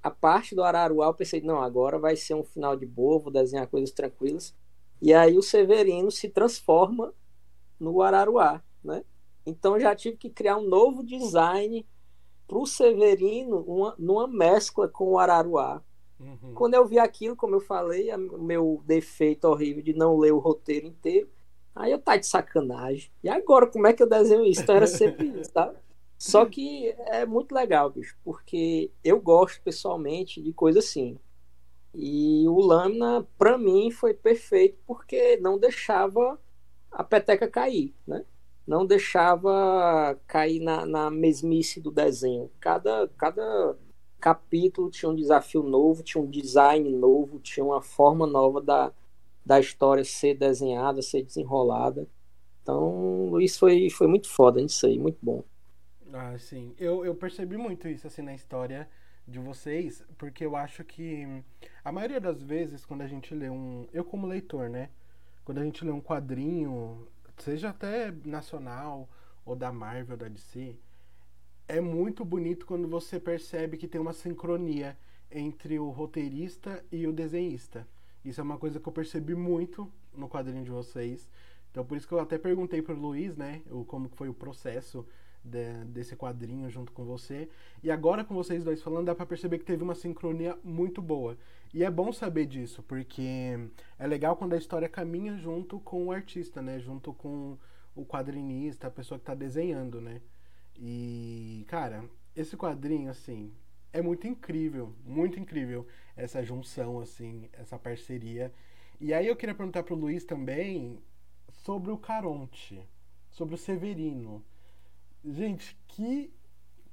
a parte do Araruá, eu pensei, não, agora vai ser um final de boa, vou desenhar coisas tranquilas. E aí o Severino se transforma no Araruá, né? Então já tive que criar um novo design para o Severino uma, numa mescla com o Araruá. Uhum. Quando eu vi aquilo, como eu falei, o meu defeito horrível de não ler o roteiro inteiro, aí eu tá de sacanagem. E agora, como é que eu desenho isso? Então era sempre (laughs) isso, tá? Só que é muito legal, bicho, porque eu gosto pessoalmente de coisa assim. E o Lâmina, para mim, foi perfeito porque não deixava a peteca cair, né? Não deixava cair na, na mesmice do desenho. Cada, cada capítulo tinha um desafio novo, tinha um design novo, tinha uma forma nova da, da história ser desenhada, ser desenrolada. Então, isso foi, foi muito foda nisso aí, muito bom. Ah, sim. Eu, eu percebi muito isso assim na história de vocês, porque eu acho que a maioria das vezes quando a gente lê um, eu como leitor, né, quando a gente lê um quadrinho, seja até nacional ou da Marvel, da DC, é muito bonito quando você percebe que tem uma sincronia entre o roteirista e o desenhista. Isso é uma coisa que eu percebi muito no quadrinho de vocês. Então por isso que eu até perguntei pro Luiz, né, o, como foi o processo de, desse quadrinho junto com você. E agora com vocês dois falando, dá para perceber que teve uma sincronia muito boa. E é bom saber disso, porque é legal quando a história caminha junto com o artista, né? Junto com o quadrinista, a pessoa que está desenhando, né? E, cara, esse quadrinho, assim, é muito incrível, muito incrível essa junção, assim, essa parceria. E aí eu queria perguntar pro Luiz também sobre o Caronte, sobre o Severino. Gente, que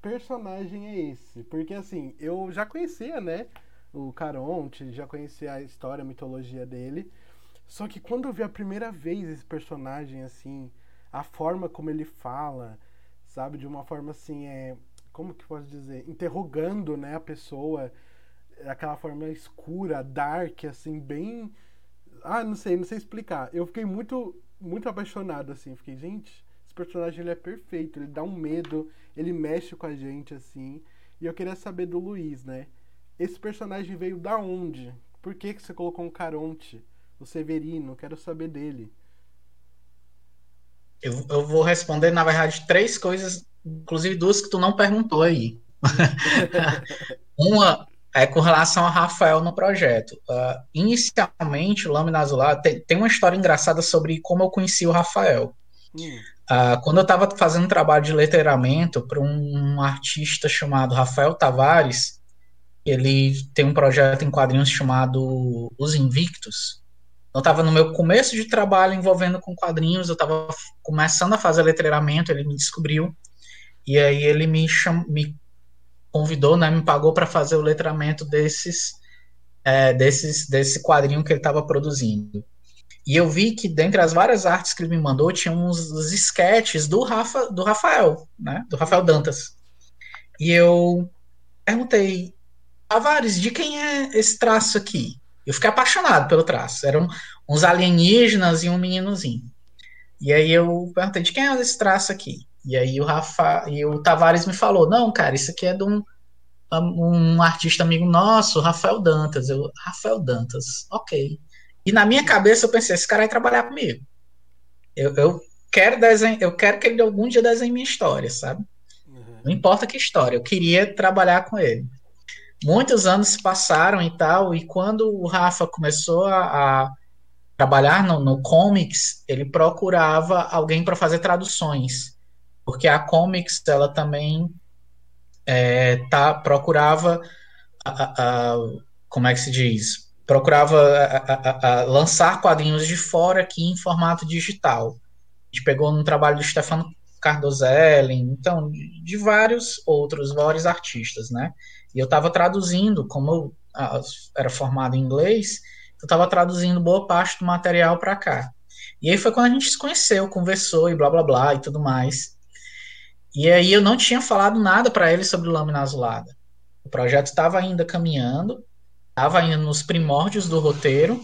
personagem é esse? Porque assim, eu já conhecia, né, o Caronte, já conhecia a história, a mitologia dele. Só que quando eu vi a primeira vez esse personagem assim, a forma como ele fala, sabe, de uma forma assim, é, como que posso dizer, interrogando, né, a pessoa, aquela forma escura, dark, assim, bem, ah, não sei, não sei explicar. Eu fiquei muito, muito apaixonado, assim, fiquei, gente, personagem ele é perfeito, ele dá um medo, ele mexe com a gente, assim. E eu queria saber do Luiz, né? Esse personagem veio da onde? Por que, que você colocou um Caronte? O Severino, quero saber dele. Eu, eu vou responder, na verdade, três coisas, inclusive duas que tu não perguntou aí. (laughs) Uma é com relação a Rafael no projeto. Uh, inicialmente, o Lâmina Azulada tem, tem, uma história engraçada sobre como eu conheci o Rafael. Hum. Uh, quando eu estava fazendo um trabalho de letreiramento para um, um, artista chamado Rafael Tavares, ele tem um projeto em quadrinhos chamado Os Invictos. Eu estava no meu começo de trabalho envolvendo com quadrinhos, eu estava começando a fazer letreiramento, ele me descobriu, e aí ele me, cham, me convidou, né, me pagou para fazer o letramento desses, é, desses desse quadrinho que ele estava produzindo. E eu vi que dentre as várias artes que ele me mandou tinha uns, sketches do Rafa, do Rafael, né, do Rafael Dantas. E eu perguntei, Tavares, de quem é esse traço aqui? Eu fiquei apaixonado pelo traço. Eram uns alienígenas e um meninozinho. E aí eu perguntei, de quem é esse traço aqui? E aí o Rafa e o Tavares me falou: "Não, cara, isso aqui é de um um artista amigo nosso, Rafael Dantas". Eu, Rafael Dantas. OK. E na minha cabeça eu pensei, esse cara vai trabalhar comigo. Eu, eu quero desenhar, eu quero que ele algum dia desenhe minha história, sabe? Uhum. Não importa que história, eu queria trabalhar com ele. Muitos anos se passaram e tal, e quando o Rafa começou a, a trabalhar no, no comics, ele procurava alguém para fazer traduções porque a Comics ela também é, tá, procurava a, a, como é que se diz procurava a, lançar quadrinhos de fora aqui em formato digital. A gente pegou no trabalho do Stefano Cardozelli então de vários outros vários artistas né? E eu estava traduzindo como eu era formado em inglês eu estava traduzindo boa parte do material para cá. E aí foi quando a gente se conheceu conversou e blá blá blá e tudo mais. E aí eu não tinha falado nada para ele sobre Lâmina Azulada. O projeto estava ainda caminhando, estava ainda nos primórdios do roteiro.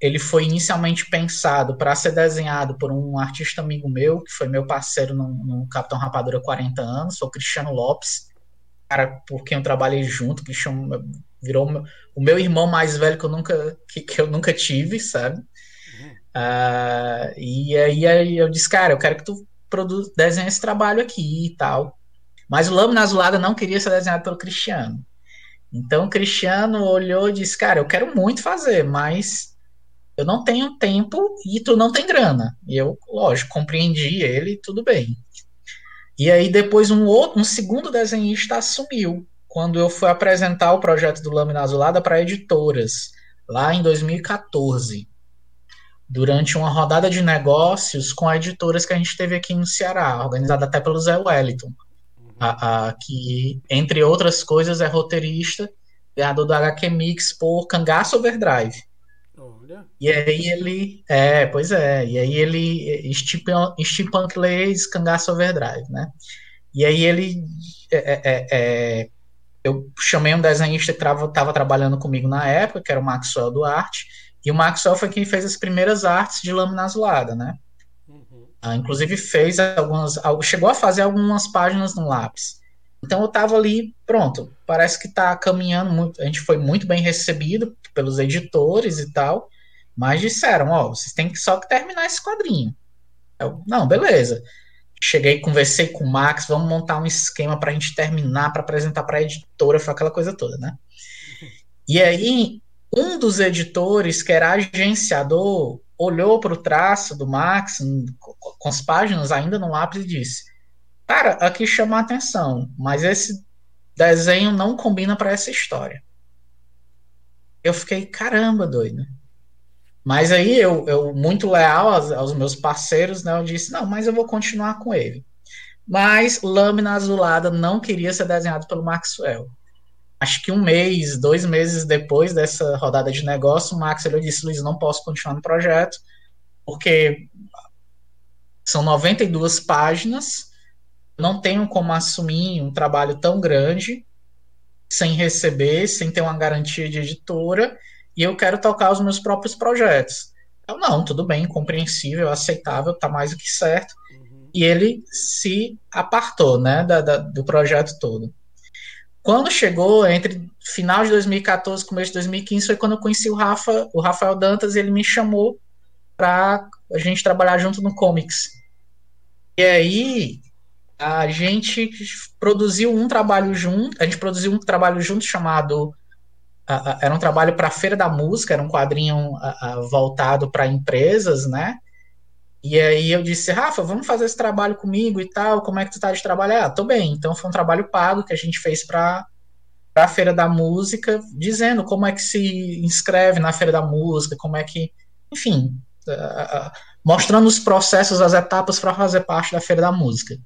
Ele foi inicialmente pensado para ser desenhado por um artista amigo meu, que foi meu parceiro no, no Capitão Rapadura há 40 anos, foi o Cristiano Lopes, cara por quem eu trabalhei junto, Cristiano virou o meu irmão mais velho que eu nunca, que, que eu nunca tive, sabe? Uhum. Uh, e aí, eu disse, cara, eu quero que tu produz, desenha esse trabalho aqui e tal. Mas o Lâmina Azulada não queria ser desenhado pelo Cristiano. Então o Cristiano olhou e disse: Cara, eu quero muito fazer, mas eu não tenho tempo e tu não tem grana. E eu, lógico, compreendi ele, tudo bem. E aí depois um outro, um segundo desenhista assumiu quando eu fui apresentar o projeto do Lâmina Azulada para editoras lá em 2014 durante uma rodada de negócios com editoras que a gente teve aqui no Ceará, organizada até pelo Zé Wellington. A, a, que, entre outras coisas, é roteirista, ganhador do HQ Mix por Cangaço Overdrive. Olha. E aí ele. É, pois é. E aí ele. Steampunk Lays Cangaço Overdrive, né? E aí ele. É, é, é, é eu chamei um desenhista que estava trabalhando comigo na época, que era o Maxwell Duarte, e o Maxwell foi quem fez as primeiras artes de lâmina azulada, né? Ah, inclusive fez algumas, chegou a fazer algumas páginas no lápis. Então eu estava ali, pronto. Parece que está caminhando muito. A gente foi muito bem recebido pelos editores e tal, mas disseram, ó, oh, vocês têm que só que terminar esse quadrinho. Eu, não, beleza. Cheguei, conversei com o Max, vamos montar um esquema para a gente terminar, para apresentar para a editora, foi aquela coisa toda, né? Uhum. E aí, um dos editores, que era agenciador, olhou para o traço do Max, com as páginas ainda no lápis, e disse: cara, aqui chama a atenção, mas esse desenho não combina para essa história. Eu fiquei, caramba, doido. Mas aí eu, eu muito leal aos, aos, meus parceiros, né? Eu disse, não, mas eu vou continuar com ele. Mas Lâmina Azulada não queria ser desenhado pelo Maxwell. Acho que um mês, dois meses depois dessa rodada de negócio, o Maxwell disse, Luiz, não posso continuar no projeto, porque são 92 páginas, não tenho como assumir um trabalho tão grande sem receber, sem ter uma garantia de editora, e eu quero tocar os meus próprios projetos. Eu, não, tudo bem, compreensível, aceitável, tá mais do que certo. Uhum. E ele se apartou, né, da, da, do projeto todo. Quando chegou entre final de 2014 e começo de 2015 foi quando eu conheci o Rafa, o Rafael Dantas, ele me chamou para a gente trabalhar junto no Comics. E aí a gente produziu um trabalho junto, a gente produziu um trabalho junto chamado era um trabalho para a Feira da Música, era um quadrinho voltado para empresas, né? E aí eu disse, Rafa, vamos fazer esse trabalho comigo e tal, como é que tu tá de trabalhar? Ah, tô bem. Então foi um trabalho pago que a gente fez para a Feira da Música, dizendo como é que se inscreve na Feira da Música, como é que, enfim, uh, mostrando os processos, as etapas para fazer parte da Feira da Música.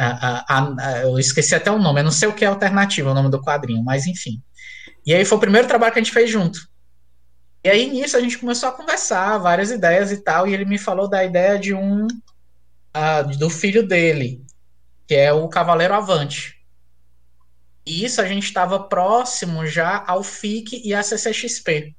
Uh, uh, eu esqueci até o nome, eu não sei o que é alternativa, o nome do quadrinho, mas enfim. E aí foi o primeiro trabalho que a gente fez junto. E aí nisso a gente começou a conversar, várias ideias e tal, e ele me falou da ideia de um uh, do filho dele, que é o Cavaleiro Avante. E isso a gente estava próximo já ao FIC e à CCXP.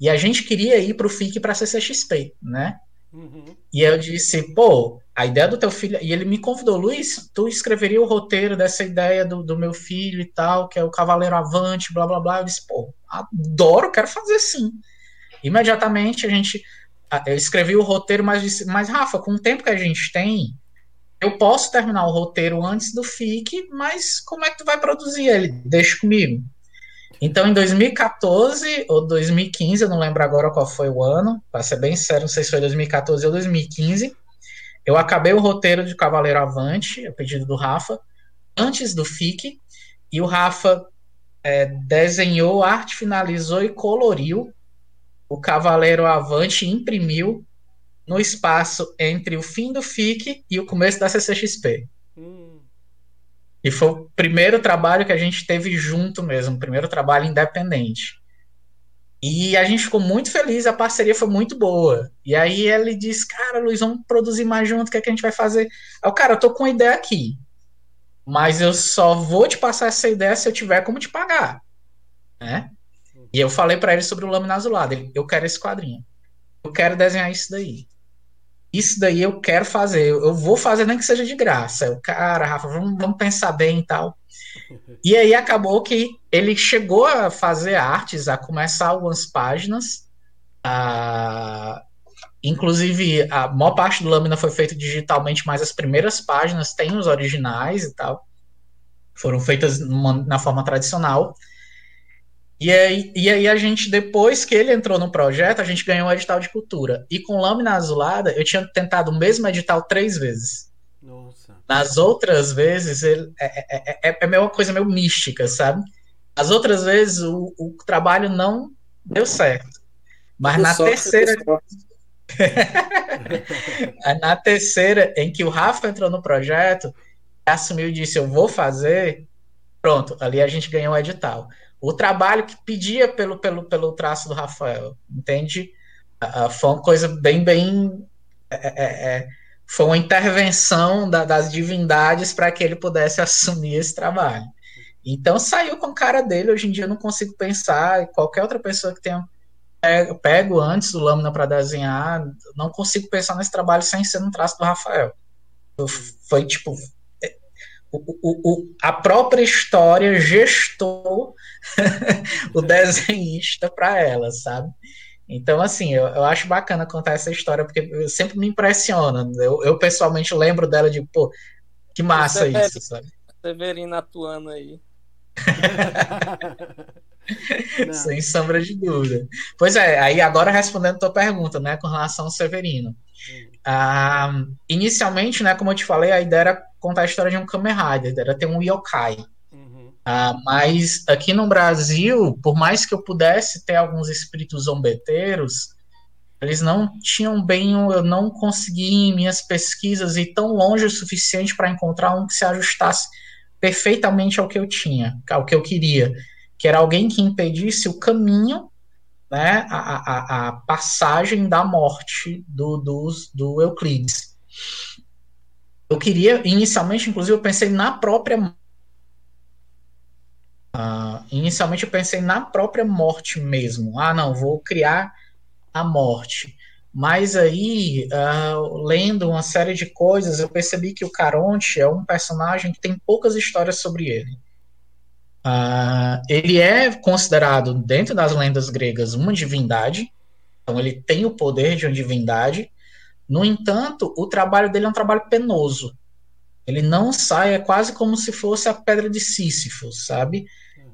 E a gente queria ir para o FIC para a CCXP, né? Uhum. E eu disse, pô, a ideia do teu filho. E ele me convidou, Luiz, tu escreveria o roteiro dessa ideia do, do meu filho e tal, que é o Cavaleiro Avante, blá blá blá. Eu disse, pô, adoro, quero fazer sim. Imediatamente a gente. Eu escrevi o roteiro, mas disse, mas Rafa, com o tempo que a gente tem, eu posso terminar o roteiro antes do FIC, mas como é que tu vai produzir ele? Deixa comigo. Então, em 2014 ou 2015, eu não lembro agora qual foi o ano, para ser bem sério, não sei se foi 2014 ou 2015, eu acabei o roteiro de Cavaleiro Avante, a pedido do Rafa, antes do FIC, e o Rafa é, desenhou, arte finalizou e coloriu o Cavaleiro Avante e imprimiu no espaço entre o fim do FIC e o começo da CCXP. Hum. E foi o primeiro trabalho que a gente teve junto mesmo, o primeiro trabalho independente. E a gente ficou muito feliz, a parceria foi muito boa. E aí ele disse, cara, Luiz, vamos produzir mais junto, o que, é que a gente vai fazer? Aí, cara, eu tô com uma ideia aqui. Mas eu só vou te passar essa ideia se eu tiver como te pagar. Né? E eu falei para ele sobre o Lâmina Azulada. Ele, eu quero esse quadrinho. Eu quero desenhar isso daí isso daí eu quero fazer, eu vou fazer nem que seja de graça. Eu, cara, Rafa, vamos, vamos pensar bem e tal. (laughs) E aí acabou que ele chegou a fazer artes, a começar algumas páginas. Inclusive, a maior parte do Lâmina foi feito digitalmente, mas as primeiras páginas têm os originais e tal. Foram feitas numa, na forma tradicional. E aí, e aí a gente, depois que ele entrou no projeto, a gente ganhou um edital de cultura. E com lâmina azulada, eu tinha tentado o mesmo edital três vezes. Nossa. Nas outras vezes, ele, é, é, é, é, é uma coisa meio mística, sabe? As outras vezes, o, o trabalho não deu certo. Mas na terceira. Na terceira, em que o Rafa entrou no projeto, assumiu e disse: Eu vou fazer. Pronto, ali a gente ganhou o edital o trabalho que pedia pelo, pelo, pelo traço do Rafael, entende? Uh, foi uma coisa bem, bem. É, é, é, foi uma intervenção da, das divindades para que ele pudesse (laughs) assumir esse trabalho. Então saiu com cara dele. Hoje em dia eu não consigo pensar qualquer outra pessoa que tenha pego, pego antes do Lâmina para desenhar, não consigo pensar nesse trabalho sem ser um traço do Rafael. Foi tipo o, o, a própria história gestou (laughs) o desenhista para ela, sabe? Então, assim, eu, eu acho bacana contar essa história, porque sempre me impressiona. Eu, eu pessoalmente lembro dela de, pô, que massa Severino, isso, sabe? Severino atuando aí. (laughs) (laughs) Sem sombra de dúvida. Pois é, aí agora respondendo a tua pergunta, né, com relação ao Severino. Hum. Ah, inicialmente, né, como eu te falei, a ideia era contar a história de um Kamen Rider, era ter um yokai. Uhum. Ah, mas aqui no Brasil, por mais que eu pudesse ter alguns espíritos zombeteiros, eles não tinham bem, eu não consegui em minhas pesquisas ir tão longe o suficiente para encontrar um que se ajustasse perfeitamente ao que eu tinha, ao que eu queria, que era alguém que impedisse o caminho, né, a, a, a passagem da morte do, do, Euclides. Eu queria, inicialmente, inclusive, eu pensei na própria Uh, inicialmente eu pensei na própria morte mesmo. Ah, não, vou criar a morte. Mas aí, uh, lendo uma série de coisas, eu percebi que o Caronte é um personagem que tem poucas histórias sobre ele. Uh, ele é considerado, dentro das lendas gregas, uma divindade. Então, ele tem o poder de uma divindade. No entanto, o trabalho dele é um trabalho penoso. Ele não sai, é quase como se fosse a pedra de Sísifo, sabe?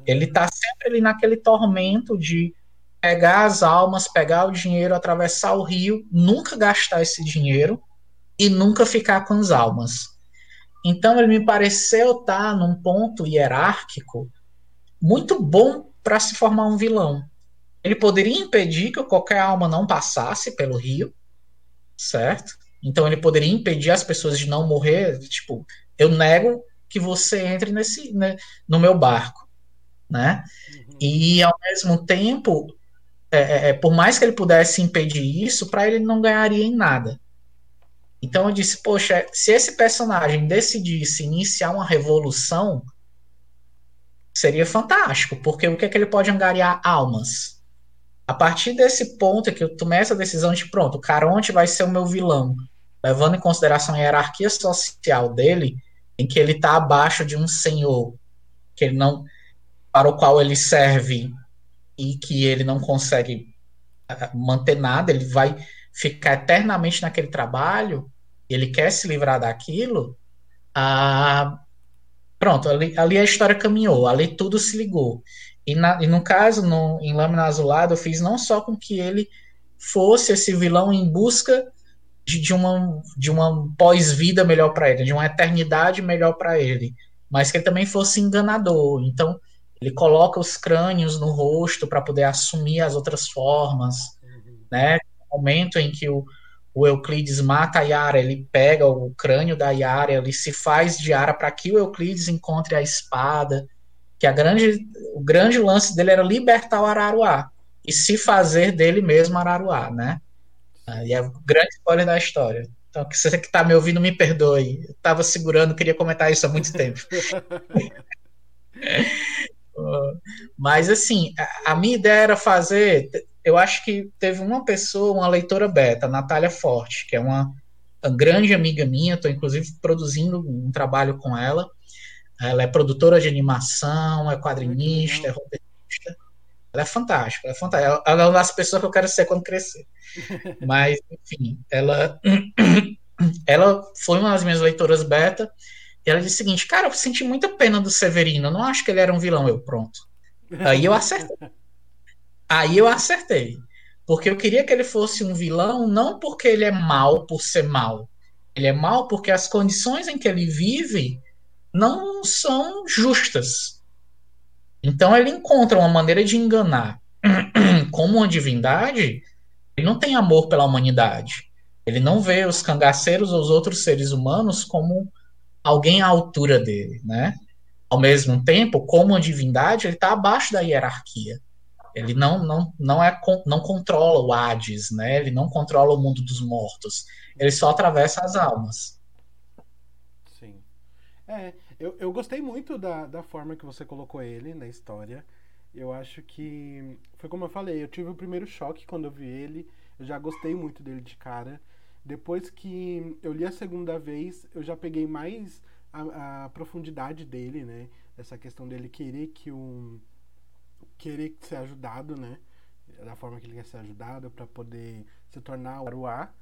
Ele está sempre ali naquele tormento de pegar as almas, pegar o dinheiro, atravessar o rio, nunca gastar esse dinheiro e nunca ficar com as almas. Então ele me pareceu estar num ponto hierárquico muito bom para se formar um vilão. Ele poderia impedir que qualquer alma não passasse pelo rio, certo? Então ele poderia impedir as pessoas de não morrer, tipo, eu nego que você entre nesse né, no meu barco, né? Uhum. E ao mesmo tempo é, é, é, por mais que ele pudesse impedir isso, para ele não ganharia em nada. Então eu disse, poxa, se esse personagem decidisse iniciar uma revolução, seria fantástico, porque o que é que ele pode angariar? Almas. A partir desse ponto é que eu tomei essa decisão de, pronto, o Caronte vai ser o meu vilão, levando em consideração a hierarquia social dele, em que ele está abaixo de um senhor, que ele não, para o qual ele serve e que ele não consegue ah, manter nada, ele vai ficar eternamente naquele trabalho, ele quer se livrar daquilo, ah, pronto, ali, ali, a história caminhou, ali tudo se ligou. E, na, e no caso, no, em Lâmina Azulada, eu fiz não só com que ele fosse esse vilão em busca de, de uma, de uma pós-vida melhor para ele, de uma eternidade melhor para ele, mas que ele também fosse enganador. Então, ele coloca os crânios no rosto para poder assumir as outras formas, uhum. né? No momento em que o, o Euclides mata a Yara, ele pega o crânio da Yara, ele se faz de Yara para que o Euclides encontre a espada, que a grande, o grande lance dele era libertar o Araruá e se fazer dele mesmo Araruá, né? E é o grande spoiler da história. Então, você que está me ouvindo, me perdoe. Eu estava segurando, queria comentar isso há muito tempo. (laughs) (laughs) Mas assim, a, a minha ideia era fazer. Eu acho que teve uma pessoa, uma leitora beta, Natália Forte, que é uma, uma grande amiga minha, estou inclusive produzindo um trabalho com ela. Ela é produtora de animação, é quadrinista, é roteirista. Ela é fantástica, ela é fantástica. Ela é uma das pessoas que eu quero ser quando crescer. (laughs) Mas, enfim, ela, (coughs) ela foi uma das minhas leitoras beta. E ela disse o seguinte: Cara, eu senti muita pena do Severino, eu não acho que ele era um vilão. Eu, pronto. Aí eu acertei. (laughs) Aí eu acertei. Porque eu queria que ele fosse um vilão, não porque ele é mal por ser mal. Ele é mal porque as condições em que ele vive não são justas. Então ele encontra uma maneira de enganar. (clears throat) Como uma divindade, ele não tem amor pela humanidade. Ele não vê os cangaceiros ou os outros seres humanos como alguém à altura dele, né? Ao mesmo tempo, como uma divindade, ele está abaixo da hierarquia. Ele não, não, não, é, não controla o Hades, né? Ele não controla o mundo dos mortos. Ele só atravessa as almas. Sim. É, eu, eu gostei muito da, da forma que você colocou ele na história. Eu acho que foi como eu falei, eu tive o primeiro choque quando eu vi ele. Eu já gostei muito dele de cara. Depois que eu li a segunda vez, eu já peguei mais a, a profundidade dele, né? Essa questão dele querer que um querer ser ajudado, né? Da forma que ele quer ser ajudado para poder se tornar o Aruá.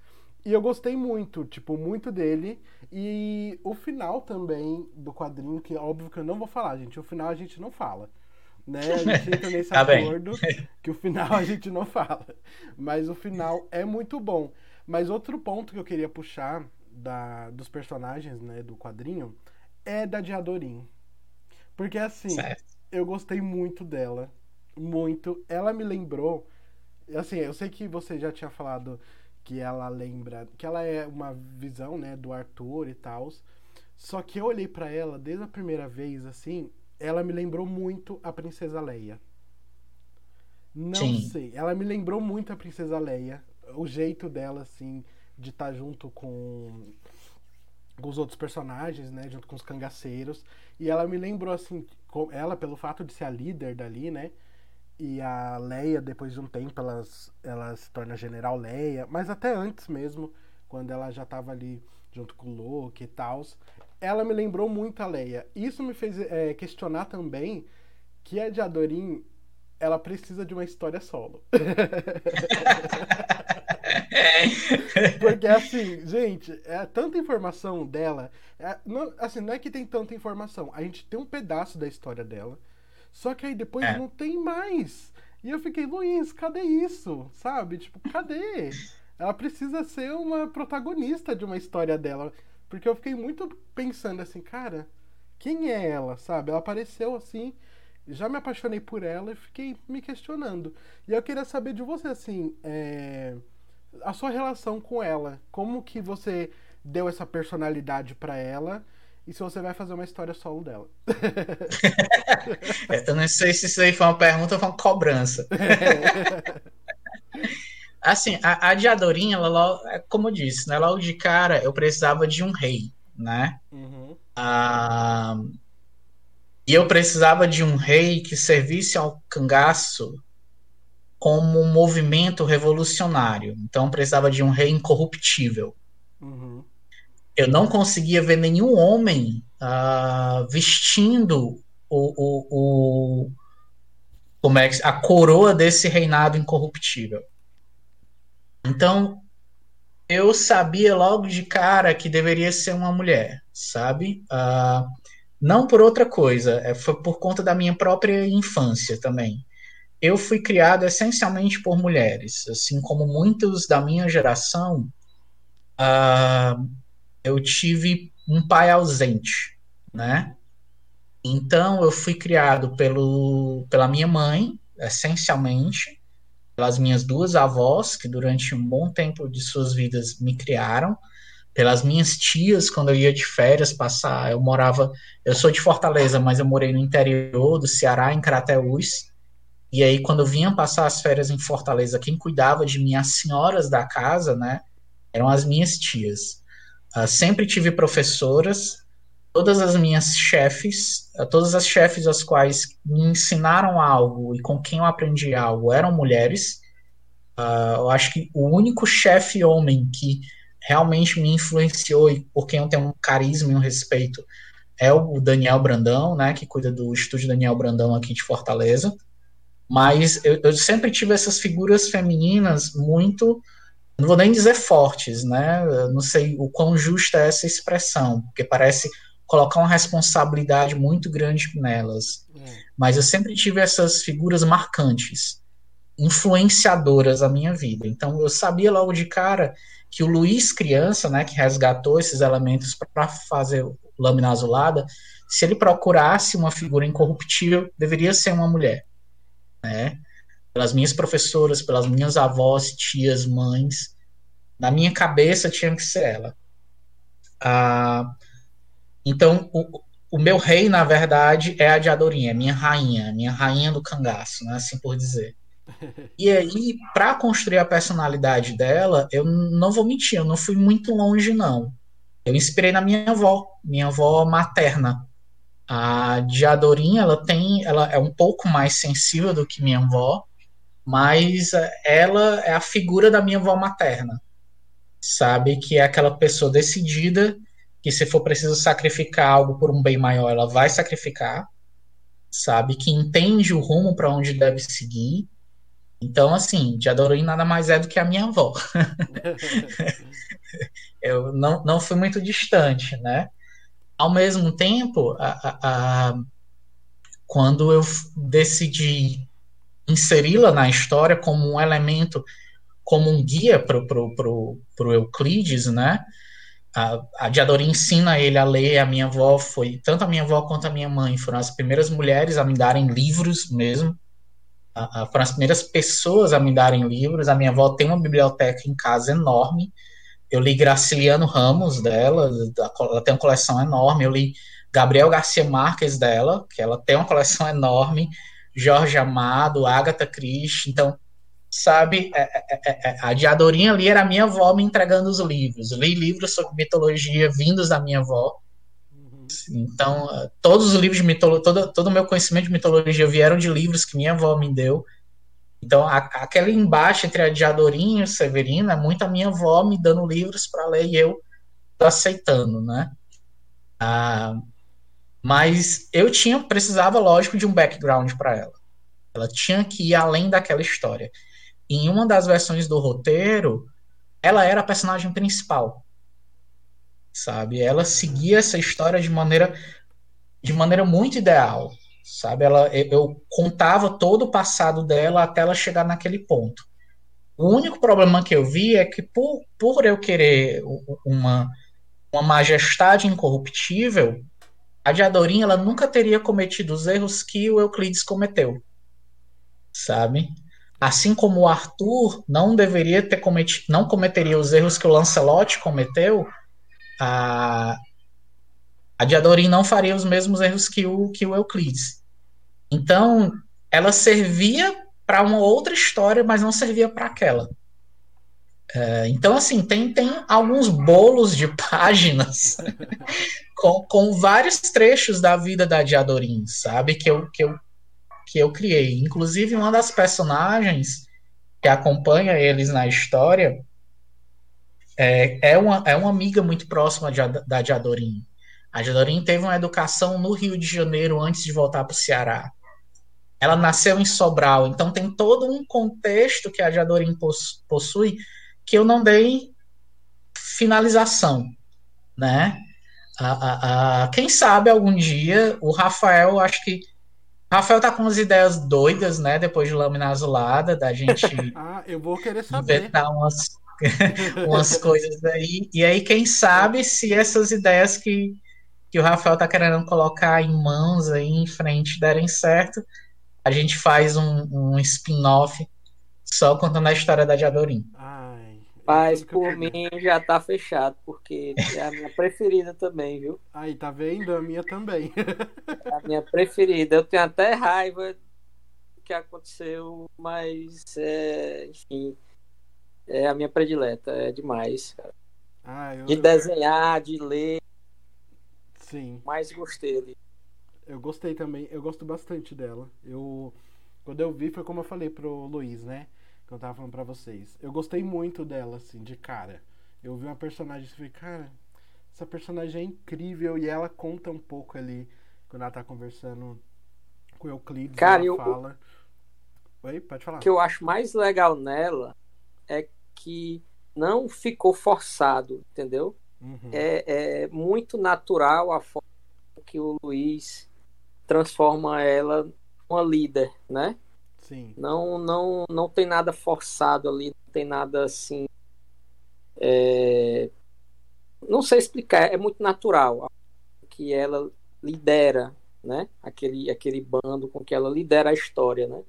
E eu gostei muito, tipo, muito dele. E o final também do quadrinho, que óbvio que eu não vou falar, gente. O final a gente não fala. Né? A gente (laughs) entra nesse tá acordo bem. que o final a gente não fala. Mas o final é muito bom. Mas outro ponto que eu queria puxar da, dos personagens, né, do quadrinho, é da Diadorim. Porque assim, certo. eu gostei muito dela. Muito. Ela me lembrou. Assim, eu sei que você já tinha falado que ela lembra. Que ela é uma visão, né, do Arthur e tal. Só que eu olhei para ela desde a primeira vez, assim. Ela me lembrou muito a Princesa Leia. Não Sim. sei. Ela me lembrou muito a Princesa Leia. O jeito dela, assim, de estar tá junto com, com os outros personagens, né? Junto com os cangaceiros. E ela me lembrou, assim, ela, pelo fato de ser a líder dali, né? E a Leia, depois de um tempo, elas, ela se torna General Leia. Mas até antes mesmo, quando ela já estava ali junto com o Luke e tal. Ela me lembrou muito a Leia. Isso me fez é, questionar também que a de Adorim ela precisa de uma história solo. (laughs) Porque assim, gente, é tanta informação dela. É, não, assim, não é que tem tanta informação. A gente tem um pedaço da história dela. Só que aí depois é. não tem mais. E eu fiquei, Luiz, cadê isso? Sabe? Tipo, cadê? Ela precisa ser uma protagonista de uma história dela. Porque eu fiquei muito pensando assim, cara, quem é ela? Sabe? Ela apareceu assim já me apaixonei por ela e fiquei me questionando. E eu queria saber de você, assim, é... a sua relação com ela. Como que você deu essa personalidade para ela e se você vai fazer uma história solo dela. (laughs) eu não sei se isso aí foi uma pergunta ou foi uma cobrança. (laughs) assim, a, a Diadorinha, ela, é como eu disse, né, logo de cara eu precisava de um rei, né? Uhum. Ah, e eu precisava de um rei que servisse ao cangaço como um movimento revolucionário. Então precisava de um rei incorruptível. Uhum. Eu não conseguia ver nenhum homem uh, vestindo o, o, o, como é, a coroa desse reinado incorruptível. Então eu sabia logo de cara que deveria ser uma mulher, sabe? Uh, não por outra coisa, é, foi por conta da minha própria infância também. Eu fui criado essencialmente por mulheres, assim como muitos da minha geração. Uh, eu tive um pai ausente, né? Então eu fui criado pelo, pela minha mãe, essencialmente, pelas minhas duas avós, que durante um bom tempo de suas vidas me criaram, pelas minhas tias quando eu ia de férias passar. Eu morava, eu sou de Fortaleza, mas eu morei no interior do Ceará, em Crateús. E aí quando eu vinha passar as férias em Fortaleza, quem cuidava de mim, as senhoras da casa, né, eram as minhas tias. Uh, sempre tive professoras, todas as minhas chefes, uh, todas as chefes as quais me ensinaram algo e com quem eu aprendi algo eram mulheres. Uh, eu acho que o único chefe homem que realmente me influenciou e por quem eu tenho um carisma e um respeito é o Daniel Brandão, né, que cuida do estúdio Daniel Brandão aqui de Fortaleza. Mas eu, eu sempre tive essas figuras femininas muito, não vou nem dizer fortes, né? Eu não sei o quão justa é essa expressão, porque parece colocar uma responsabilidade muito grande nelas. É. Mas eu sempre tive essas figuras marcantes, influenciadoras a minha vida. Então eu sabia logo de cara que o Luiz criança, né, que resgatou esses elementos para fazer lâmina azulada, se ele procurasse uma figura incorruptível, deveria ser uma mulher, né? Pelas minhas professoras, pelas minhas avós, tias, mães, na minha cabeça tinha que ser ela. Ah, então, o, o meu rei, na verdade, é a de Adorinha, minha rainha, minha rainha do cangaço, né, assim por dizer. (laughs) E aí, para construir a personalidade dela, eu não vou mentir, eu não fui muito longe, não. Eu inspirei na minha avó, minha avó materna. A Diadorinha, ela tem, ela é um pouco mais sensível do que minha avó, mas ela é a figura da minha avó materna. Sabe que é aquela pessoa decidida que se for preciso sacrificar algo por um bem maior, ela vai sacrificar. Sabe que entende o rumo para onde deve seguir então, assim, Diadorim nada mais é do que a minha avó. (laughs) eu não, não fui muito distante, né? Ao mesmo tempo, a, a, a, quando eu decidi inseri-la na história como um elemento, como um guia para o Euclides, né? a, a Diadora ensina ele a ler, a minha avó foi, tanto a minha avó quanto a minha mãe foram as primeiras mulheres a me darem livros mesmo, a, a, foram as primeiras pessoas a me darem livros, a minha avó tem uma biblioteca em casa enorme, eu li Graciliano Ramos dela, ela tem uma coleção enorme, eu li Gabriel Garcia Marques dela, que ela tem uma coleção enorme, Jorge Amado, Agatha Christie, então sabe, é, é, é, a Diadorinha ali era a minha avó me entregando os livros. Li livros sobre mitologia vindos da minha avó. Então, todos os livros de mitologia, todo, todo o meu conhecimento de mitologia vieram de livros que minha avó me deu. Então, a, aquele embate entre a Diadorinha e o Severino é muito a minha avó me dando livros para ler e eu aceitando, né? Ah, mas eu tinha, precisava, lógico, de um background para ela. Ela tinha que ir além daquela história em uma das versões do roteiro, ela era a personagem principal. Sabe? Ela seguia essa história de maneira de maneira muito ideal, sabe? Ela eu contava todo o passado dela até ela chegar naquele ponto. O único problema que eu vi é que por, por eu querer uma uma majestade incorruptível, a Diadorinha ela nunca teria cometido os erros que o Euclides cometeu. Sabe? Assim como o Arthur não deveria ter cometido, não cometeria os erros que o Lancelot cometeu, a, a Diadorim não faria os mesmos erros que o, que o Euclides. Então, ela servia para uma outra história, mas não servia para aquela. É, então, assim, tem, tem alguns bolos de (laughs) páginas (laughs) com, com vários trechos da vida da Diadorim, sabe? Que eu, que eu que eu criei. Inclusive, uma das personagens que acompanha eles na história é, é, uma, é uma amiga muito próxima de, da Diadorim. A Diadorim teve uma educação no Rio de Janeiro antes de voltar para o Ceará. Ela nasceu em Sobral, então tem todo um contexto que a Diadorim possui que eu não dei finalização, né? A, a, a, quem sabe algum dia o Rafael, acho que Rafael tá com umas ideias doidas, né? Depois de Lâmina Azulada, da gente. (laughs) ah, eu vou querer saber. Inventar umas, (laughs) umas coisas aí. E aí, quem sabe se essas ideias que, que o Rafael tá querendo colocar em mãos aí em frente derem certo, a gente faz um, um spin-off só contando a história da Diadorim. Ah, mas por mim já tá fechado, porque é a minha preferida também, viu? Aí, tá vendo? A minha também. É a minha preferida. Eu tenho até raiva do que aconteceu, mas é, enfim, é a minha predileta. É demais, cara. Ah, eu, de desenhar, de ler. Sim. Mais gostei ali. Eu gostei também, eu gosto bastante dela. Eu quando eu vi foi como eu falei pro Luiz, né? Que eu tava falando pra vocês. Eu gostei muito dela, assim, de cara. Eu vi uma personagem e falei, cara, essa personagem é incrível e ela conta um pouco ali quando ela tá conversando com o Euclides. Cara, ela eu, fala. Oi, pode falar. O que eu acho mais legal nela é que não ficou forçado, entendeu? Uhum. É, é muito natural a forma que o Luiz transforma ela uma líder, né? Sim. Não, não, não tem nada forçado ali, não tem nada assim. É... Não sei explicar, é muito natural que ela lidera, né? Aquele, aquele bando com que ela lidera a história, né?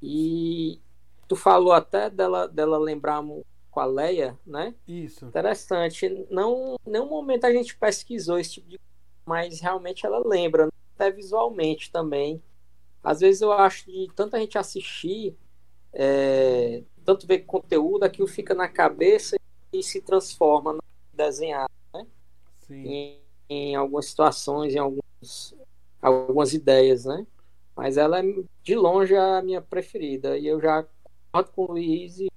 E tu falou até dela, dela lembrar com a Leia, né? Isso. Interessante. Não, nenhum momento a gente pesquisou esse tipo de mas realmente ela lembra, até visualmente também às vezes eu acho que tanta gente assistir, é, tanto ver conteúdo, aquilo fica na cabeça e se transforma no desenhar, né? Em, em, algumas situações, em alguns, algumas ideias, né? Mas ela é de longe a minha preferida. E eu já concordo com o Luiz e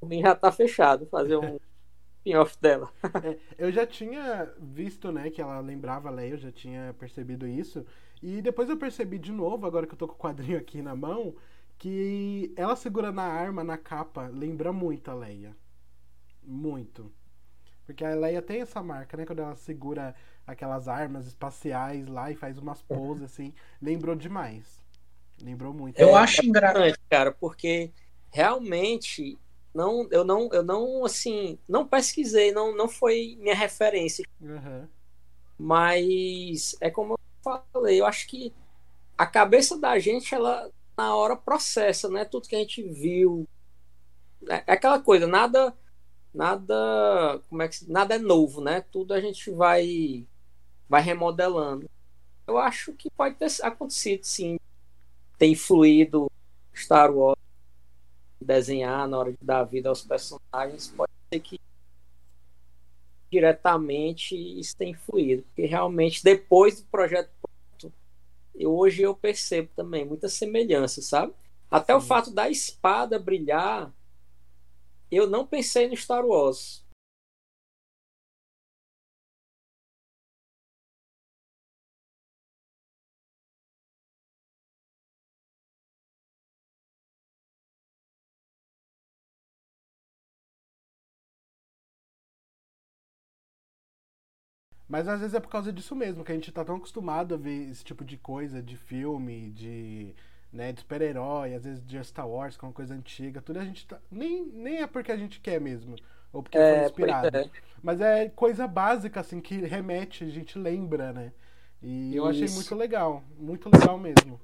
por mim já tá fechado fazer um (laughs) spin-off dela. é, eu já tinha visto, né, que ela lembrava a Leia, eu já tinha percebido isso. E depois eu percebi de novo, agora que eu tô com o quadrinho aqui na mão, que ela segurando a arma na capa lembra muito a Leia. Muito. Porque a Leia tem essa marca, né? Quando ela segura aquelas armas espaciais lá e faz umas poses (laughs) assim. Lembrou demais. Lembrou muito. Eu é, acho engraçado, cara, porque realmente Não, eu não, eu não, assim, não pesquisei, não, não foi minha referência. Uhum. Mas é como falei, eu acho que a cabeça da gente, ela na hora processa, né? Tudo que a gente viu. É, é aquela coisa, nada nada, como é que nada é novo, né? Tudo a gente vai vai remodelando. Eu acho que pode ter acontecido sim, ter influído Star Wars desenhar na hora de dar vida aos personagens, pode ser que diretamente isso tenha influído, porque realmente depois do projeto eu, hoje eu percebo também muita semelhança, sabe? Até Sim. o fato da espada brilhar, eu não pensei no Star Wars. Mas às vezes é por causa disso mesmo, que a gente tá tão acostumado a ver esse tipo de coisa, de filme, de, né, de super-herói, às vezes de Star Wars, que é uma coisa antiga, tudo a gente tá. Nem, nem é porque a gente quer mesmo, ou porque é, foi inspirado. É. Mas é coisa básica, assim, que remete, a gente lembra, né? E Isso. eu achei muito legal, muito legal mesmo.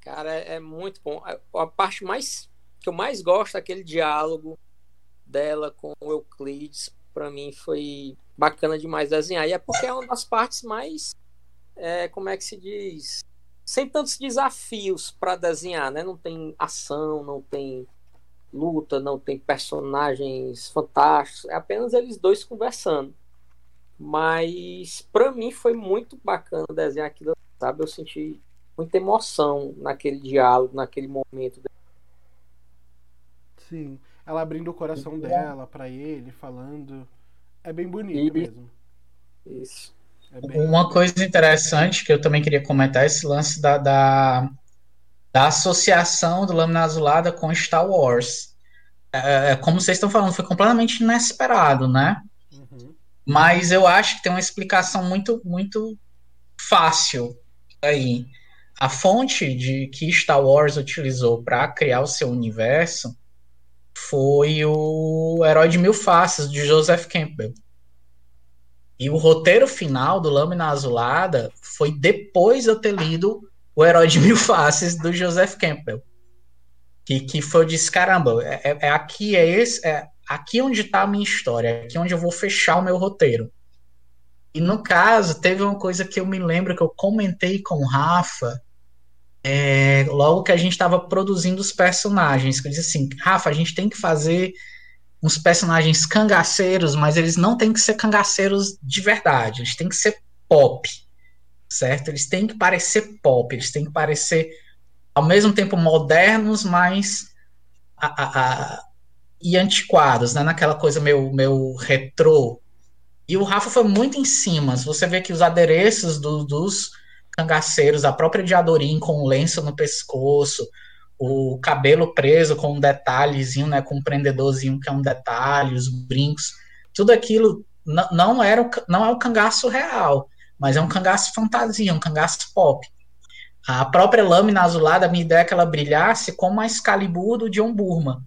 Cara, é, é muito bom. A, a parte mais que eu mais gosto é aquele diálogo dela com o Euclides, para mim foi bacana demais desenhar. E é porque é uma das partes mais, é, como é que se diz, sem tantos desafios para desenhar, né? Não tem ação, não tem luta, não tem personagens fantásticos, é apenas eles dois conversando. Mas para mim foi muito bacana desenhar aquilo, sabe? Eu senti muita emoção naquele diálogo, naquele momento. Sim, ela abrindo o coração dela para ele, falando é bem bonito e... mesmo. Isso. É bem... Uma coisa interessante que eu também queria comentar é esse lance da, da, da associação do Lâmina Azulada com Star Wars. É, é, como vocês estão falando, foi completamente inesperado, né? Uhum. Mas eu acho que tem uma explicação muito, muito fácil aí. A fonte de que Star Wars utilizou para criar o seu universo foi o Herói de Mil Faces, de Joseph Campbell. E o roteiro final do Lâmina Azulada foi depois de eu ter lido O Herói de Mil Faces, do Joseph Campbell. Que, que foi, eu disse, caramba, é, é, é aqui, é esse, é aqui onde está a minha história, é aqui onde eu vou fechar o meu roteiro. E no caso, teve uma coisa que eu me lembro que eu comentei com o Rafa, é, logo que a gente estava produzindo os personagens, que eu disse assim, Rafa, a gente tem que fazer uns personagens cangaceiros, mas eles não têm que ser cangaceiros de verdade, eles têm que ser pop, certo? Eles têm que parecer pop, eles têm que parecer ao mesmo tempo modernos, mas a, a, a, e antiquados, né? Naquela coisa meio, meio retrô. E o Rafa foi muito em cima. Você vê que os adereços do, dos cangaceiros, a própria Diadorim com um lenço no pescoço, o cabelo preso com um detalhezinho, né, com um prendedorzinho que é um detalhe, os brincos, tudo aquilo não era o, não é o cangaço real, mas é um cangaço fantasia, um cangaço pop. A própria lâmina azulada, a minha ideia é que ela brilhasse como a Excalibur do John Burma.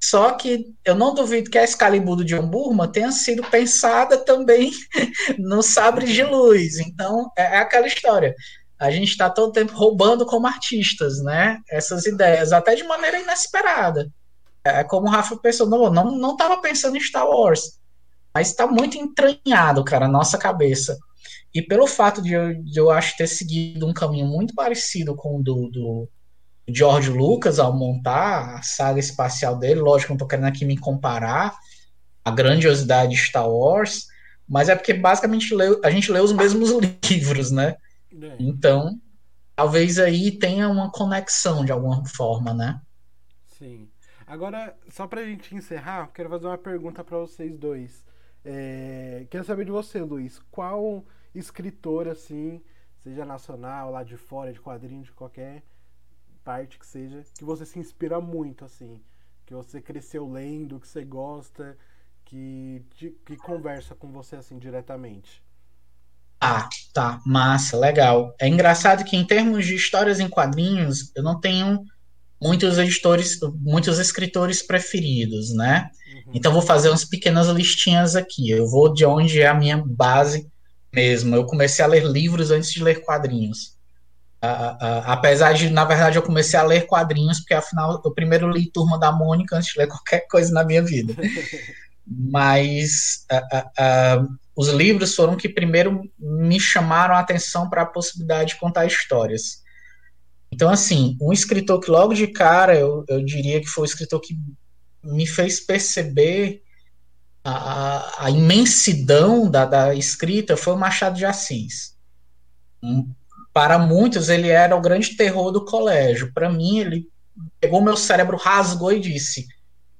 Só que eu não duvido que a Excalibur do John Burma tenha sido pensada também (laughs) no Sabre de Luz. Então, é, é aquela história. A gente está todo tempo roubando como artistas, né? Essas ideias, até de maneira inesperada. É como o Rafa pensou, não, não, não pensando em Star Wars. Mas está muito entranhado, cara, na nossa cabeça. E pelo fato de eu, de eu acho ter seguido um caminho muito parecido com o do, do George Lucas ao montar a saga espacial dele. Lógico, não estou querendo aqui me comparar a grandiosidade de Star Wars, mas é porque basicamente a gente lê os mesmos (laughs) livros, né? É. Então, talvez aí tenha uma conexão de alguma forma, né? Sim. Agora, só pra gente encerrar, quero fazer uma pergunta para vocês dois. É, quero saber de você, Luiz. Qual escritor, assim, seja nacional, lá de fora, de quadrinho, de qualquer parte que seja, que você se inspira muito, assim, que você cresceu lendo, que você gosta, que, que conversa com você assim diretamente. Ah, tá, massa, legal. É engraçado que em termos de histórias em quadrinhos, eu não tenho muitos editores, muitos escritores preferidos, né? Uhum. Então vou fazer umas pequenas listinhas aqui. Eu vou de onde é a minha base mesmo. Eu comecei a ler livros antes de ler quadrinhos. Apesar de, na verdade, eu comecei a ler quadrinhos, porque afinal eu primeiro li Turma da Mônica antes de ler qualquer coisa na minha vida. (laughs) Mas os livros foram que primeiro me chamaram a atenção para a possibilidade de contar histórias. Então, assim, um escritor que logo de cara eu, eu diria que foi o escritor que me fez perceber a, a imensidão da, da, escrita foi o Machado de Assis. Hum, para muitos, ele era o grande terror do colégio. Para mim, ele pegou meu cérebro, rasgou e disse: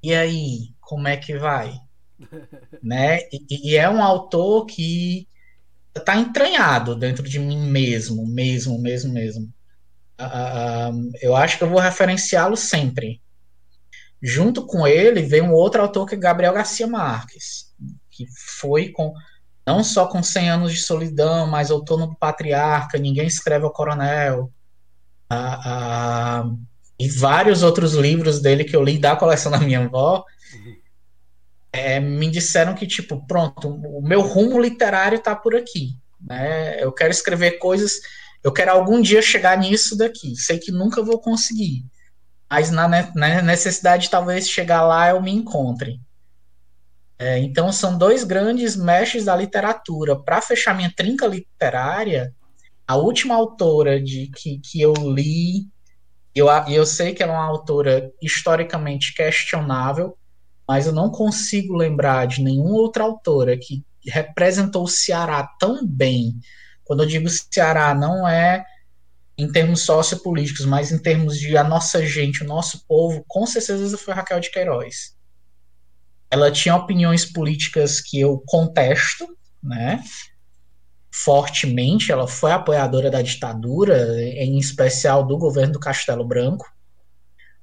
E aí, como é que vai? (laughs) né? E, e, é um autor que está entranhado dentro de mim mesmo, mesmo, mesmo, mesmo. Uh, eu acho que eu vou referenciá-lo sempre. Junto com ele vem um outro autor que é Gabriel Garcia Marques, que foi com não só com 100 anos de solidão, mas Outono do Patriarca, Ninguém Escreve ao Coronel, uh, uh, e vários outros livros dele que eu li da coleção da minha avó, é, me disseram que, tipo, pronto, o meu rumo literário está por aqui. Né? Eu quero escrever coisas, eu quero algum dia chegar nisso daqui. Sei que nunca vou conseguir, mas na, na necessidade de talvez chegar lá eu me encontre. É, então são dois grandes mestres da literatura. Para fechar minha trinca literária, a última autora de que, que eu li, eu, eu sei que ela é uma autora historicamente questionável, mas eu não consigo lembrar de nenhuma outra autora que representou o Ceará tão bem. Quando eu digo Ceará, não é em termos sociopolíticos, mas em termos de a nossa gente, o nosso povo, com certeza foi Raquel de Queiroz. Ela tinha opiniões políticas que eu contesto, né? Fortemente, ela foi apoiadora da ditadura, em especial do governo do Castelo Branco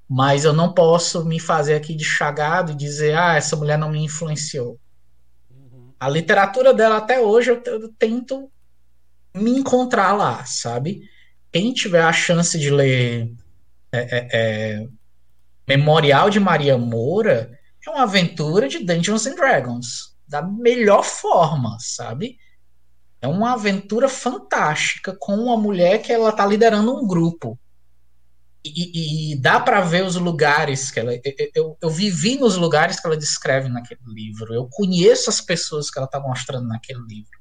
mas eu não posso me fazer aqui de chagado e dizer, ah, essa mulher não me influenciou. Uhum. A literatura dela até hoje eu, eu, tento me encontrar lá, sabe? Quem tiver a chance de ler é, é, é, Memorial de Maria Moura, é uma aventura de Dungeons and Dragons, da melhor forma, sabe? É uma aventura fantástica com uma mulher que ela tá liderando um grupo e, e, dá para ver os lugares que ela. Eu, eu, vivi nos lugares que ela descreve naquele livro. Eu conheço as pessoas que ela está mostrando naquele livro.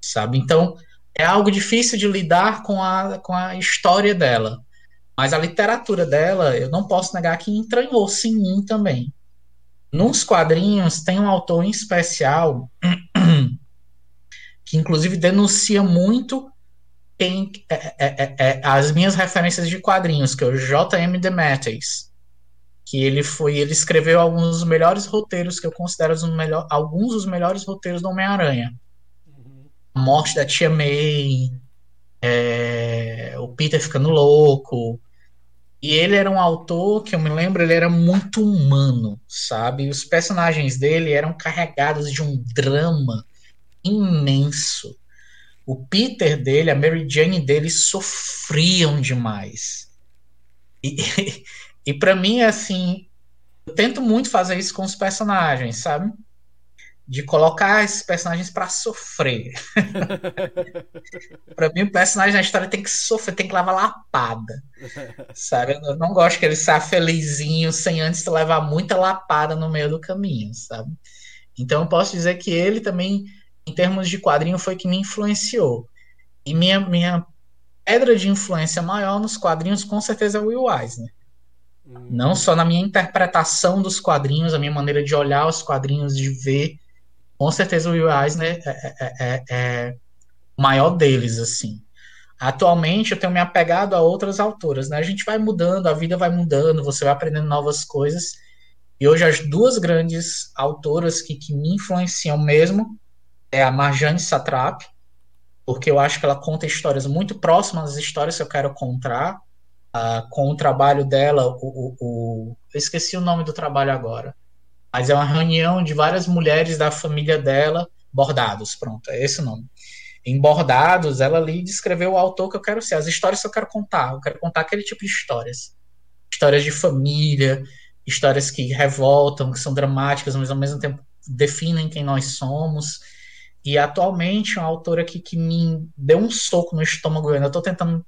Sabe? Então, é algo difícil de lidar com a, com a história dela. Mas a literatura dela, eu não posso negar que entranhou-se em mim também. Nos quadrinhos, tem um autor em especial (clears throat) que, inclusive, denuncia muito tem é, é, é, é, as minhas referências de quadrinhos, que é o J.M. DeMatteis, que ele foi, ele escreveu alguns dos melhores roteiros que eu considero os melhor, alguns dos melhores roteiros do Homem-Aranha. Uhum. A morte da Tia May, é, o Peter ficando louco. E ele era um autor que eu me lembro, ele era muito humano, sabe? Os personagens dele eram carregados de um drama imenso o Peter dele, a Mary Jane dele sofriam demais. E, (laughs) e para mim, assim, eu tento muito fazer isso com os personagens, sabe? De colocar esses personagens para sofrer. (laughs) para mim, o personagem na história tem que sofrer, tem que levar lapada. Sabe? Eu não gosto que ele saia felizinho sem antes levar muita lapada no meio do caminho, sabe? Então eu posso dizer que ele também em termos de quadrinho, foi que me influenciou. E minha, minha pedra de influência maior nos quadrinhos, com certeza, é o Will Eisner. Hum. Não só na minha interpretação dos quadrinhos, a minha maneira de olhar os quadrinhos, de ver. Com certeza, o Will Eisner é, é, é, é o maior deles, assim. Atualmente, eu tenho me apegado a outras autoras, né? A gente vai mudando, a vida vai mudando, você vai aprendendo novas coisas. E hoje, as duas grandes autoras que, que me influenciam mesmo é a Marjane Satrap, porque eu acho que ela conta histórias muito próximas às histórias que eu quero contar, uh, com o trabalho dela, o, o, o, eu esqueci o nome do trabalho agora, mas é uma reunião de várias mulheres da família dela, Bordados, pronto, é esse o nome. Em Bordados, ela ali descreveu o autor que eu quero ser, as histórias que eu quero contar, eu quero contar aquele tipo de histórias. histórias de família, histórias que revoltam, que são dramáticas, mas ao mesmo tempo definem quem nós somos. E atualmente, uma autora que, que me deu um soco no estômago, eu ainda estou tentando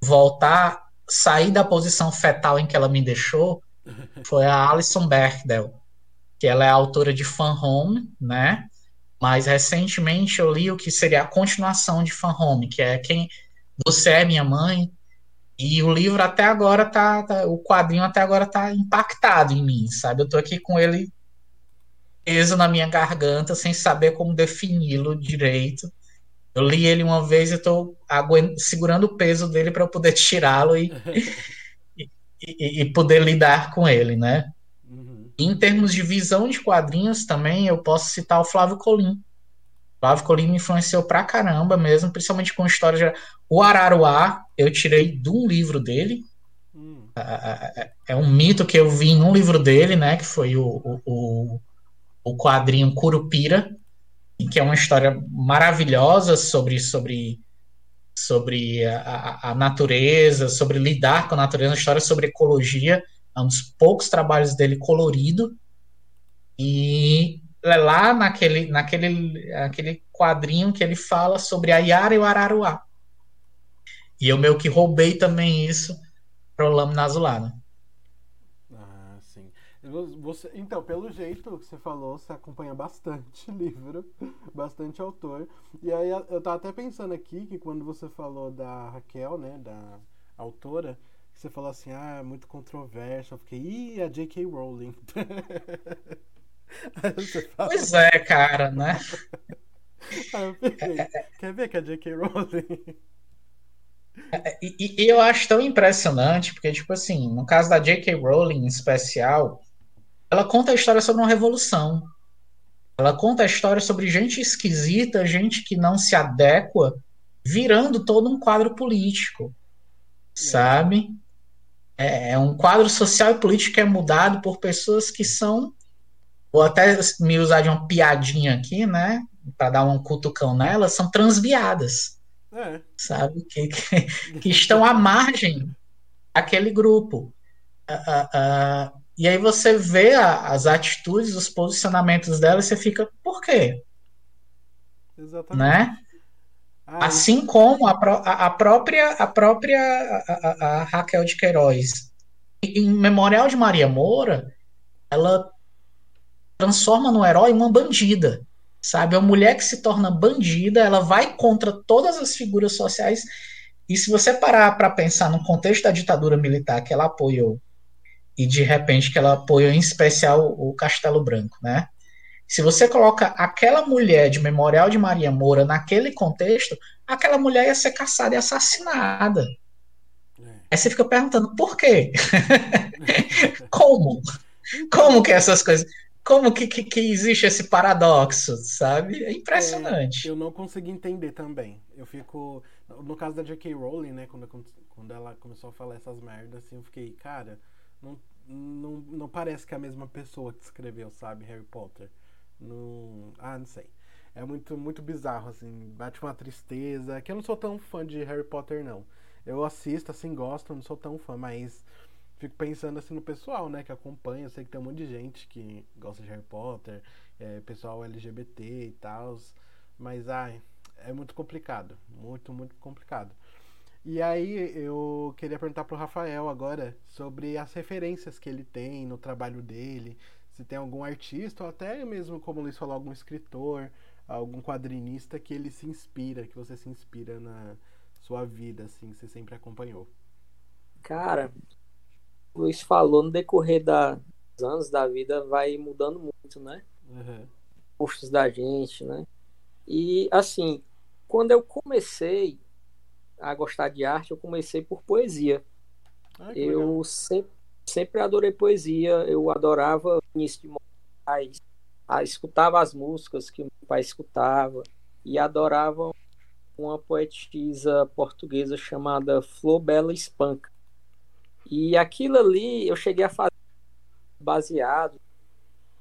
voltar, sair da posição fetal em que ela me deixou, foi a Alison Bechdel, que ela é autora de Fan Home, né? Mas recentemente eu li o que seria a continuação de Fan Home, que é quem você é minha mãe. E o livro até agora tá, tá o quadrinho até agora tá impactado em mim, sabe? Eu tô aqui com ele preso na minha garganta sem saber como defini-lo direito. Eu li ele uma vez e estou segurando o peso dele para eu poder (laughs) tirá-lo e, e, e, poder lidar com ele, né? Em termos de visão de quadrinhos também, eu posso citar o Flávio Colim. Flávio Colim me influenciou pra caramba mesmo, principalmente com história de... O Araruá, eu tirei de um livro dele. Uhum. É um mito que eu vi em um livro dele, né? Que foi o, o, o quadrinho Curupira, que é uma história maravilhosa sobre, sobre, sobre a, a, natureza, sobre lidar com a natureza, uma história sobre ecologia, é um dos poucos trabalhos dele colorido, e é lá naquele, naquele, naquele quadrinho que ele fala sobre a Yara e o Araruá. E eu meio que roubei também isso para o Lâmina Azulada. Você, então, pelo jeito que você falou, você acompanha bastante (laughs) livro, bastante autor. E aí eu tava até pensando aqui que quando você falou da Raquel, né, da autora, que você falou assim, ah, é muito controverso. Eu fiquei, ih, a J.K. Rowling. (laughs) fala, pois é, cara, né? (laughs) aí eu quer ver que a J.K. Rowling. É, e, e, eu acho tão impressionante, porque, tipo assim, no caso da J.K. Rowling em especial, ela conta a história sobre uma revolução. Ela conta a história sobre gente esquisita, gente que não se adequa, virando todo um quadro político. Sabe? É, é um quadro social e político que é mudado por pessoas que são. Vou até me usar de uma piadinha aqui, né? Para dar um cutucão nela, são transviadas. É. Sabe? Que, que, que, estão à margem daquele grupo. Uh, uh, uh, e aí você vê a, as atitudes, os posicionamentos dela e você fica, por quê? Exatamente. Né? Assim como a, a, própria, a, própria a, a, Raquel de Queiroz. Em Memorial de Maria Moura, ela transforma no herói uma bandida. Sabe? A mulher que se torna bandida, ela vai contra todas as figuras sociais. E se você parar para pensar no contexto da ditadura militar que ela apoiou e de repente que ela apoia em especial o Castelo Branco, né? Se você coloca aquela mulher de Memorial de Maria Moura naquele contexto, aquela mulher ia ser caçada e assassinada. É. Aí você fica perguntando por quê? (laughs) Como? Como que essas coisas. Como que, que, que, existe esse paradoxo, sabe? É impressionante. É, eu não consegui entender também. Eu fico. No caso da J.K. Rowling, né? Quando, quando ela começou a falar essas merdas, assim, eu fiquei, cara, não, não, não parece que é a mesma pessoa que escreveu, sabe, Harry Potter. Não, ah, não sei. É muito, muito bizarro, assim, bate uma tristeza. Que eu não sou tão fã de Harry Potter, não. Eu assisto, assim, gosto, não sou tão fã, mas fico pensando assim no pessoal, né, que acompanha. Eu sei que tem um monte de gente que gosta de Harry Potter, é, pessoal LGBT e tal. Mas, ai, é muito complicado. Muito, muito complicado. E aí eu queria perguntar pro Rafael agora sobre as referências que ele tem no trabalho dele, se tem algum artista, ou até mesmo, como o Luiz falou, algum escritor, algum quadrinista que ele se inspira, que você se inspira na sua vida, assim, que você sempre acompanhou. Cara, o Luiz falou, no decorrer da, dos anos da vida vai mudando muito, né? Uhum. Gostos da gente, né? E assim, quando eu comecei a gostar de arte, eu comecei por poesia. Ah, eu sempre, sempre adorei poesia, eu adorava início de Moraes, escutava as músicas que meu pai escutava e adorava uma poetisa portuguesa chamada Flor Bela Espanca. E aquilo ali eu cheguei a fazer baseado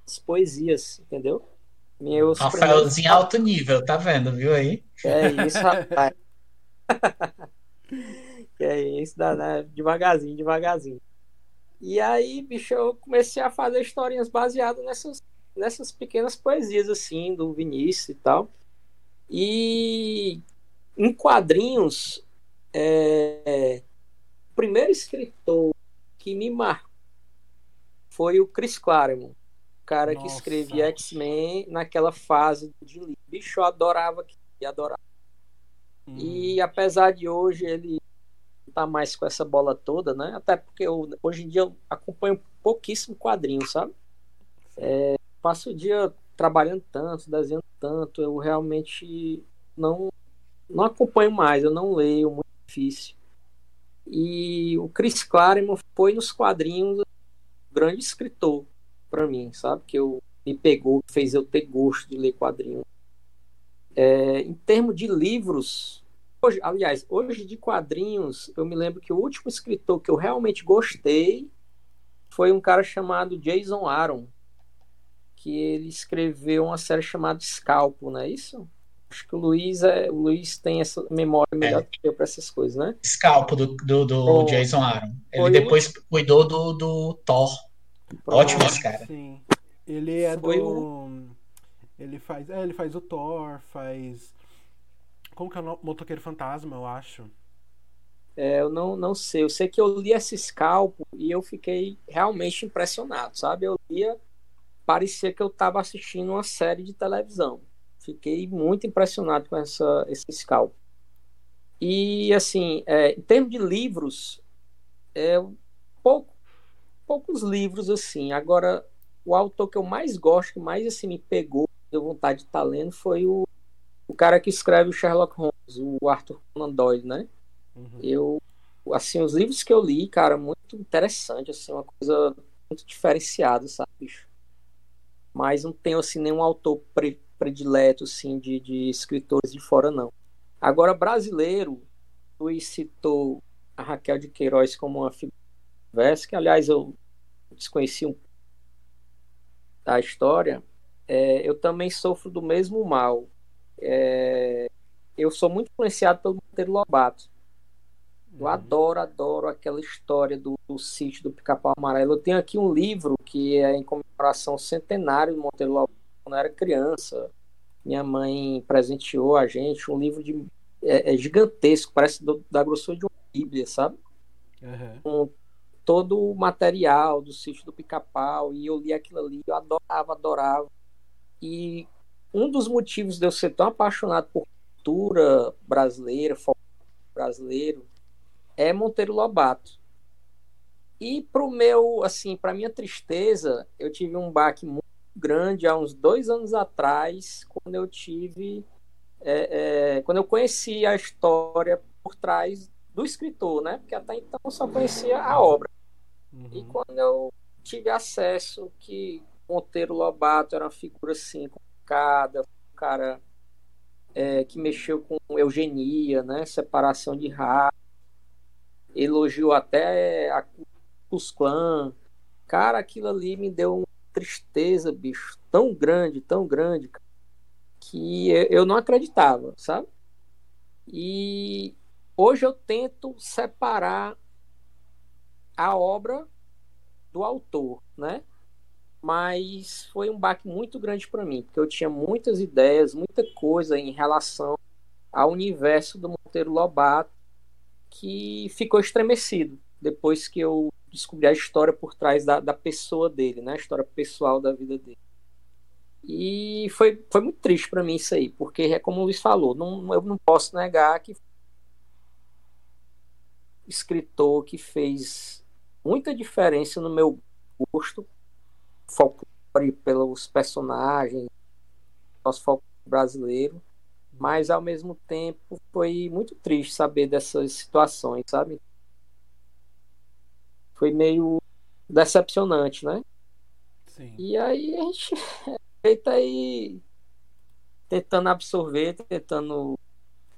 nas poesias, entendeu? Meus Rafaelzinho alto nível, tá vendo, viu aí? É isso, rapaz. (laughs) é isso, dá, né? devagarzinho, devagarzinho. E aí, bicho, eu comecei a fazer historinhas baseadas nessas, nessas pequenas poesias, assim, do Vinícius e tal. E em quadrinhos, é, o primeiro escritor que me marcou foi o Chris Claremont, o cara Nossa. que escrevia X-Men naquela fase de bicho, eu adorava, adorava. Hum. E apesar de hoje ele tá mais com essa bola toda, né? Até porque eu, hoje em dia eu acompanho pouquíssimo quadrinho, sabe? É, passo o dia trabalhando tanto, desenhando tanto, eu realmente não não acompanho mais, eu não leio, muito difícil. E o Chris Claremont foi nos quadrinhos um grande escritor para mim, sabe? Que eu me pegou, fez eu ter gosto de ler quadrinhos. É, em termos de livros, hoje, aliás, hoje de quadrinhos, eu me lembro que o último escritor que eu realmente gostei foi um cara chamado Jason Aaron, que ele escreveu uma série chamada Scalpo, não é isso? Acho que o Luiz, é, o Luiz tem essa memória melhor é. que eu para essas coisas, né? Scalpo do, do, do Jason Aaron. Ele depois o... cuidou do, do Thor. Ótimo esse cara. Sim. Ele é Foi do. O... Ele faz. É, ele faz o Thor, faz. Como que é o Motoqueiro Fantasma, eu acho. É, eu não, não sei. Eu sei que eu li esse scalpo e eu fiquei realmente impressionado, sabe? Eu lia, parecia que eu estava assistindo uma série de televisão. Fiquei muito impressionado com essa, esse scalpo. E, assim, é, em termos de livros, é, pouco, poucos livros, assim. Agora, o autor que eu mais gosto, que mais, assim, me pegou, deu vontade de estar tá lendo, foi o, o cara que escreve o Sherlock Holmes, o Arthur Conan Doyle, né? Uhum. Eu, assim, os livros que eu li, cara, muito interessante, assim, uma coisa muito diferenciada, sabe, bicho? Mas não tenho, assim, nenhum autor pre predileto assim, de, de escritores de fora, não. Agora, brasileiro, Luiz citou a Raquel de Queiroz como uma figura que, aliás, eu desconheci um da história. É, eu também sofro do mesmo mal. É, eu sou muito influenciado pelo Monteiro Lobato. Eu uhum. adoro, adoro aquela história do, do sítio do Pica-Pau Amarelo. Eu tenho aqui um livro que é em comemoração centenário do Monteiro Lobato quando eu era criança. Minha mãe presenteou a gente um livro de é, é gigantesco, parece do, da grossura de uma Bíblia, sabe? Uhum. Com todo o material do sítio do Pica-Pau, e eu li aquilo ali, eu adorava, adorava. E um dos motivos de eu ser tão apaixonado por cultura brasileira, brasileiro, é Monteiro Lobato. E pro meu, assim, para minha tristeza, eu tive um baque muito grande há uns dois anos atrás, quando eu tive. É, é, quando eu conheci a história por trás do escritor, né? Porque até então eu só conhecia a obra. Uhum. E quando eu tive acesso que Monteiro Lobato era uma figura assim, complicada, um cara é, que mexeu com eugenia, né? Separação de raça, elogiou até a Cus Cara, aquilo ali me deu tristeza, bicho, tão grande, tão grande, que eu não acreditava, sabe? E hoje eu tento separar a obra do autor, né? Mas foi um baque muito grande para mim, porque eu tinha muitas ideias, muita coisa em relação ao universo do Monteiro Lobato que ficou estremecido depois que eu descobrir a história por trás da, da pessoa dele, né? A história pessoal da vida dele. E foi, foi muito triste para mim isso aí, porque é como o Luiz falou, não, eu não posso negar que escritor que fez muita diferença no meu gosto folclore pelos personagens, nosso folclore brasileiro, mas ao mesmo tempo foi muito triste saber dessas situações, sabe? foi meio decepcionante, né? Sim. E aí a gente (laughs) feita aí tentando absorver, tentando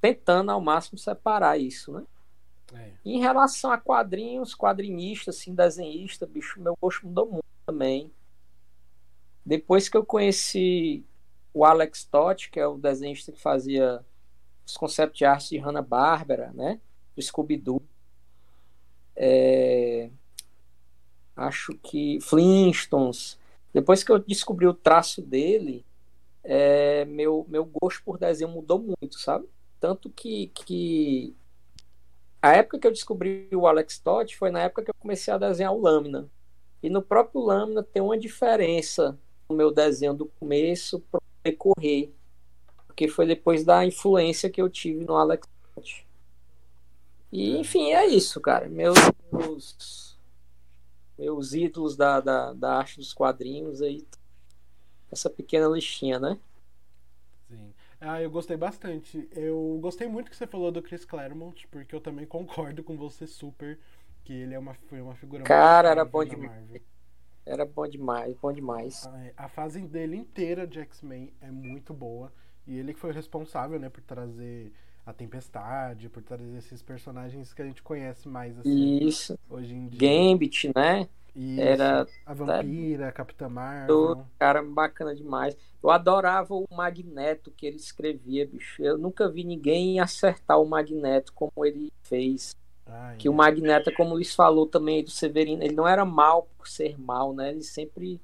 tentando ao máximo separar isso, né? É. Em relação a quadrinhos, quadrinista, assim, desenhista, bicho, meu gosto mudou muito também. Depois que eu conheci o Alex Todd, que é o desenhista que fazia os concept arts de Hanna-Barbera, né? Do Scooby-Doo. É... acho que Flintstones. Depois que eu descobri o traço dele, é, meu, meu gosto por desenho mudou muito, sabe? Tanto que, que a época que eu descobri o Alex Todd foi na época que eu comecei a desenhar o Lâmina. E no próprio Lâmina tem uma diferença no meu desenho do começo para decorrer. Porque foi depois da influência que eu tive no Alex. E, enfim, é isso, cara. Meus, meus, meus ídolos da, da, da arte dos quadrinhos aí. Essa pequena listinha, né? Sim. Ah, eu gostei bastante. Eu gostei muito que você falou do Chris Claremont, porque eu também concordo com você super que ele é uma, foi uma figura Cara, era bom demais. Era bom demais, bom demais. A, fase dele inteira de X-Men é muito boa. E ele que foi responsável, né, por trazer a Tempestade, por trazer esses personagens que a gente conhece mais assim. Isso. Hoje em dia. Gambit, né? Isso, Era a Vampira, a Capitã Marvel. Cara, bacana demais. Eu adorava o Magneto que ele escrevia, bicho. Eu nunca vi ninguém acertar o Magneto como ele fez. Ai, que o Magneto, como o Luiz falou também do Severino, ele não era mal por ser mal, né? Ele sempre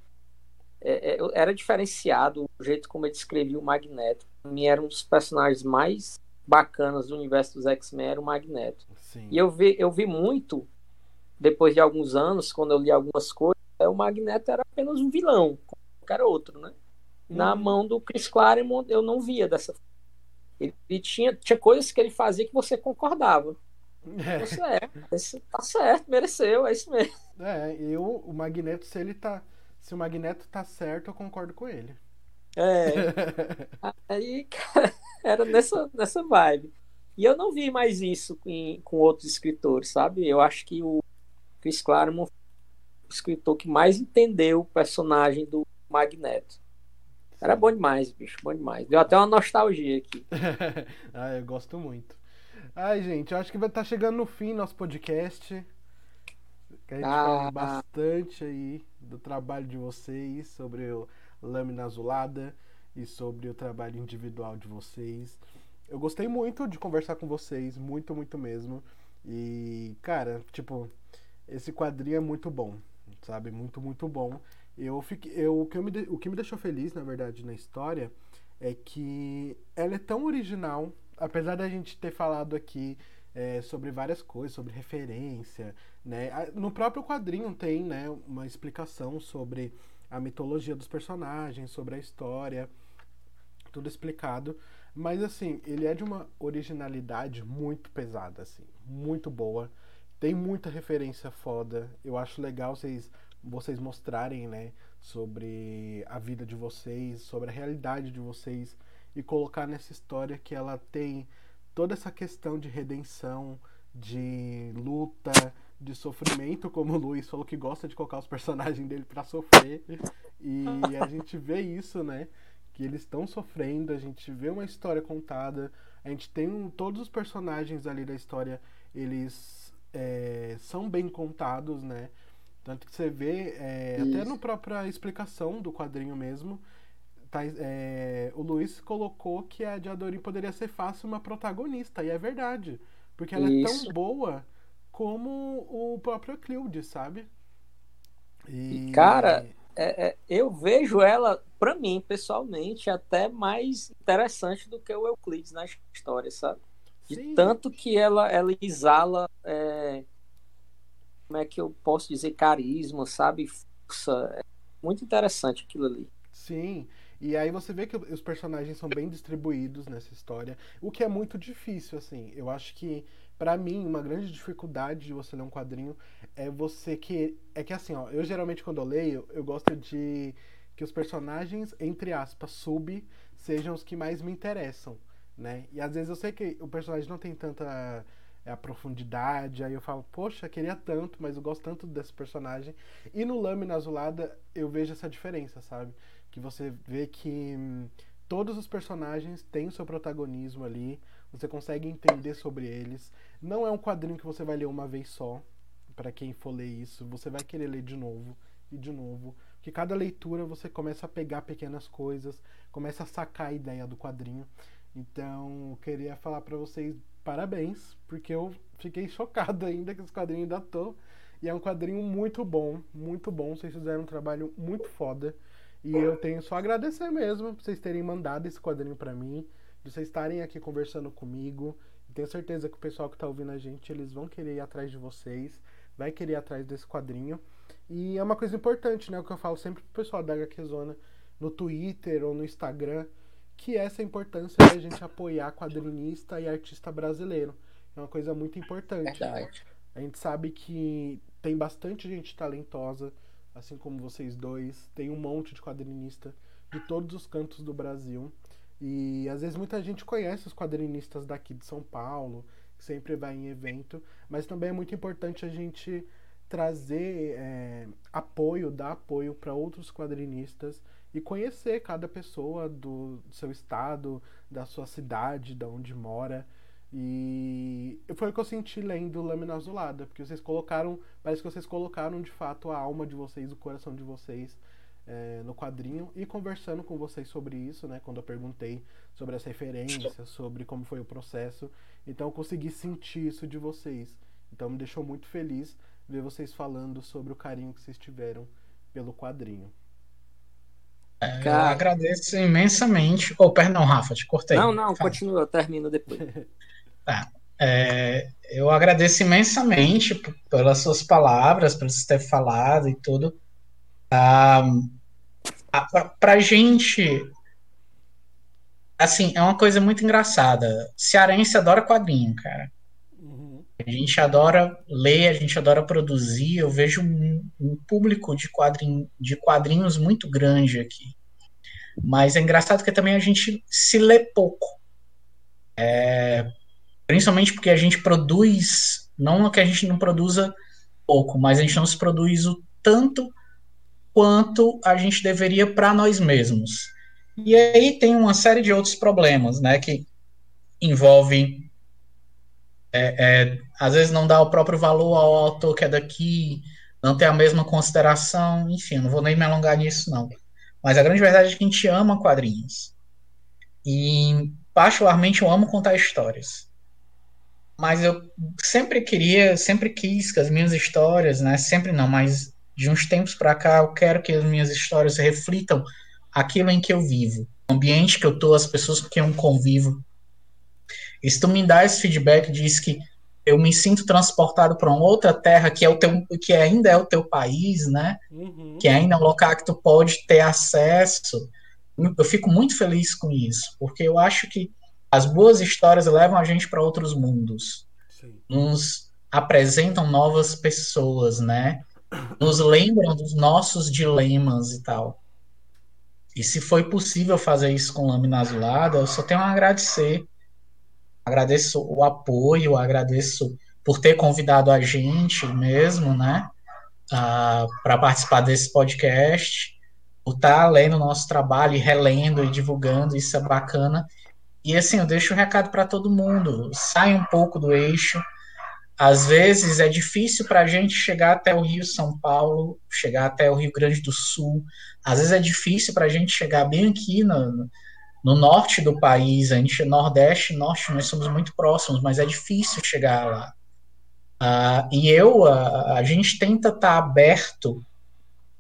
é, é, era diferenciado o jeito como ele escrevia o Magneto. Pra mim era um dos personagens mais bacanas do universo dos X-Men, era o Magneto. Sim. E eu vi, eu vi muito depois de alguns anos, quando eu li algumas coisas, é, o Magneto era apenas um vilão, qualquer outro, né? Na Uhum. mão do Chris Claremont, eu não via dessa forma. Ele, ele tinha, tinha coisas que ele fazia que você concordava. Você é, esse tá certo, mereceu, é isso mesmo. É, eu, o Magneto, se ele tá. Se o Magneto tá certo, eu concordo com ele. É, (laughs) aí, cara, era nessa, nessa vibe. E eu não vi mais isso em, com outros escritores, sabe? Eu acho que o Chris Claremont foi o escritor que mais entendeu o personagem do Magneto. Era bom demais, bicho, bom demais. Deu até uma nostalgia aqui. (laughs) ah, eu gosto muito. Ai, gente, eu acho que vai estar chegando no fim nosso podcast. Que a gente Ah. fala bastante aí do trabalho de vocês, sobre o Lâmina Azulada e sobre o trabalho individual de vocês. Eu gostei muito de conversar com vocês, muito, muito mesmo. E, cara, tipo, esse quadrinho é muito bom, sabe? Muito, muito bom. Eu fiquei, eu, o, que eu me, o que me deixou feliz, na verdade, na história é que ela é tão original, apesar da gente ter falado aqui é, sobre várias coisas, sobre referência, né? No próprio quadrinho tem, né, uma explicação sobre a mitologia dos personagens, sobre a história, tudo explicado. Mas assim, ele é de uma originalidade muito pesada, assim, muito boa. Tem muita referência foda. Eu acho legal vocês, vocês mostrarem, né, sobre a vida de vocês, sobre a realidade de vocês e colocar nessa história que ela tem toda essa questão de redenção, de luta, de sofrimento, como o Luiz falou que gosta de colocar os personagens dele pra sofrer. E a gente vê isso, né? Que eles estão sofrendo, a gente vê uma história contada, a gente tem um, todos os personagens ali da história, eles é, são bem contados, né? Tanto que você vê, é, até na própria explicação do quadrinho mesmo, tá, é, o Luiz colocou que a Diadorim poderia ser fácil uma protagonista, e é verdade. Porque ela é Isso. tão boa como o próprio Euclides, sabe? E, cara, É, é, eu vejo ela, pra mim, pessoalmente, até mais interessante do que o Euclides na história, sabe? De Sim. tanto que ela, ela exala, é, como é que eu posso dizer, carisma, sabe? Força. É muito interessante aquilo ali. Sim, e aí você vê que os personagens são bem distribuídos nessa história, o que é muito difícil, assim. Eu acho que, pra mim, uma grande dificuldade de você ler um quadrinho é você que. É que assim, ó, eu geralmente quando eu leio, eu gosto de que os personagens, entre aspas, sub, sejam os que mais me interessam, né? E às vezes eu sei que o personagem não tem tanta é, a profundidade, aí eu falo, poxa, queria tanto, mas eu gosto tanto desse personagem. E no Lâmina Azulada eu vejo essa diferença, sabe? Que você vê que hum, todos os personagens têm o seu protagonismo ali, você consegue entender sobre eles. Não é um quadrinho que você vai ler uma vez só, para quem for ler isso, você vai querer ler de novo e de novo. Porque cada leitura você começa a pegar pequenas coisas, começa a sacar a ideia do quadrinho. Então, eu queria falar para vocês parabéns, porque eu fiquei (laughs) chocado ainda que esse quadrinho ainda tô E é um quadrinho muito bom, muito bom. Vocês fizeram um trabalho muito foda. E eu tenho só a agradecer mesmo por vocês terem mandado esse quadrinho para mim, de vocês estarem aqui conversando comigo. Tenho certeza que o pessoal que tá ouvindo a gente, eles vão querer ir atrás de vocês, vai querer ir atrás desse quadrinho. E é uma coisa importante, né? O que eu falo sempre pro pessoal da HQ Zona no Twitter ou no Instagram, que é essa importância da gente apoiar quadrinista e artista brasileiro. É uma coisa muito importante. Verdade. A gente sabe que tem bastante gente talentosa, assim como vocês dois. Tem um monte de quadrinista de todos os cantos do Brasil. E às vezes muita gente conhece os quadrinistas daqui de São Paulo, sempre vai em evento, mas também é muito importante a gente trazer é, apoio, dar apoio para outros quadrinistas e conhecer cada pessoa do, do seu estado, da sua cidade, da onde mora. E foi o que eu senti lendo Lâmina Azulada, porque vocês colocaram, parece que vocês colocaram de fato a alma de vocês, o coração de vocês é, no quadrinho e conversando com vocês sobre isso, né? Quando eu perguntei sobre as referências, sobre como foi o processo, então eu consegui sentir isso de vocês. Então me deixou muito feliz ver vocês falando sobre o carinho que vocês tiveram pelo quadrinho. É, eu agradeço imensamente. Oh, perdão, Rafa, te cortei. Não, não, Fala. continua, eu termino depois. (laughs) Tá. É, eu agradeço imensamente pelas suas palavras, por você ter falado e tudo. Um, pra, a gente, assim, é uma coisa muito engraçada. Cearense adora quadrinho, cara. Uhum. A gente adora ler, a gente adora produzir. Eu vejo um, um público de, quadrinho, de quadrinhos muito grande aqui. Mas é engraçado que também a gente se lê pouco. É, Principalmente porque a gente produz, não que a gente não produza pouco, mas a gente não se produz o tanto quanto a gente deveria para nós mesmos. E aí tem uma série de outros problemas, né, que envolvem é, é, às vezes não dá o próprio valor ao autor que é daqui, não tem a mesma consideração, enfim, não vou nem me alongar nisso não. Mas a grande verdade é que a gente ama quadrinhos. E particularmente eu amo contar histórias mas eu sempre queria, sempre quis que as minhas histórias, né, sempre não, mas de uns tempos para cá eu quero que as minhas histórias reflitam aquilo em que eu vivo, o ambiente que eu tô, as pessoas com quem eu convivo. E se tu me dá esse feedback, diz que eu me sinto transportado para uma outra terra que é o teu, que ainda é o teu país, né? Uhum. Que ainda é um local que tu pode ter acesso. Eu fico muito feliz com isso, porque eu acho que as boas histórias levam a gente para outros mundos. Sim. Nos apresentam novas pessoas, né? Nos lembram dos nossos dilemas e tal. E se foi possível fazer isso com Lâmina Azulada, eu só tenho a agradecer. Agradeço o apoio, agradeço por ter convidado a gente mesmo, né? Uh, para participar desse podcast, por estar tá lendo o nosso trabalho e relendo e divulgando, isso é bacana. E assim, eu deixo um recado para todo mundo: sai um pouco do eixo. Às vezes é difícil para a gente chegar até o Rio São Paulo, chegar até o Rio Grande do Sul. Às vezes é difícil para a gente chegar bem aqui no, no norte do país. A gente, Nordeste e Norte, nós somos muito próximos, mas é difícil chegar lá. Uh, e eu, uh, a gente tenta estar tá aberto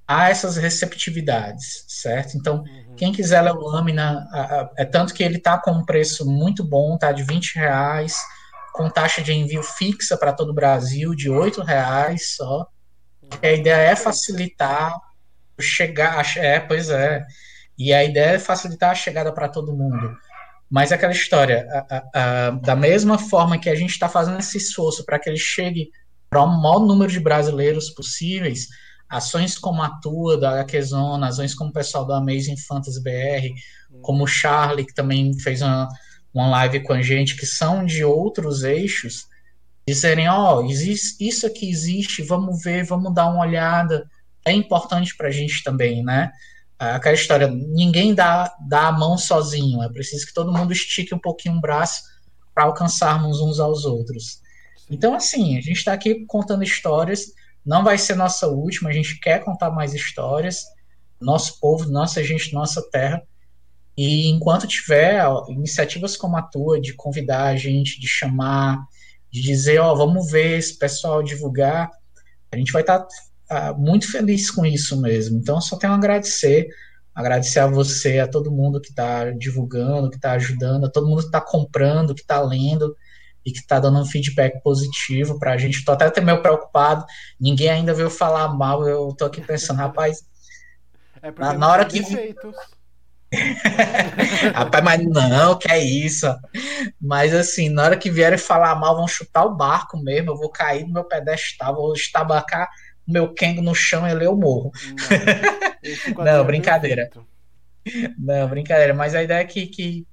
a essas receptividades, certo? Então, uhum. Quem quiser ler o Lâmina, é tanto que ele está com um preço muito bom, tá de 20 reais, com taxa de envio fixa para todo o Brasil, de 8 reais só. A ideia é facilitar chegar, é, pois é, e a ideia é facilitar a chegada para todo mundo. Mas é aquela história, a, a, a, da mesma forma que a gente está fazendo esse esforço para que ele chegue para o maior número de brasileiros possíveis, ações como a tua, da HQZona, ações como o pessoal da Amazing Fantasy BR, como o Charlie, que também fez uma, uma live com a gente, que são de outros eixos, dizerem, ó, oh, isso aqui existe, vamos ver, vamos dar uma olhada, é importante para a gente também, né? Aquela história, ninguém dá, dá a mão sozinho, é preciso que todo mundo estique um pouquinho o braço para alcançarmos uns aos outros. Então, assim, a gente está aqui contando histórias, não vai ser nossa última, a gente quer contar mais histórias, nosso povo, nossa gente, nossa terra. E enquanto tiver iniciativas como a tua, de convidar a gente, de chamar, de dizer, ó, oh, vamos ver esse pessoal divulgar, a gente vai estar tá, uh, muito feliz com isso mesmo. Então, só tenho a agradecer. Agradecer a você, a todo mundo que está divulgando, que está ajudando, a todo mundo que está comprando, que está lendo e que está dando um feedback positivo para a gente. Estou até meio preocupado, ninguém ainda veio falar mal. Eu estou aqui pensando, rapaz, é na, na hora que. (laughs) (laughs) Rapaz, mas não, que é isso. Mas assim, na hora que vierem falar mal, vão chutar o barco mesmo. Eu vou cair no meu pedestal, vou estabacar o meu Kengo no chão e ler o morro. Não, não brincadeira. Não, brincadeira. Mas a ideia é que, que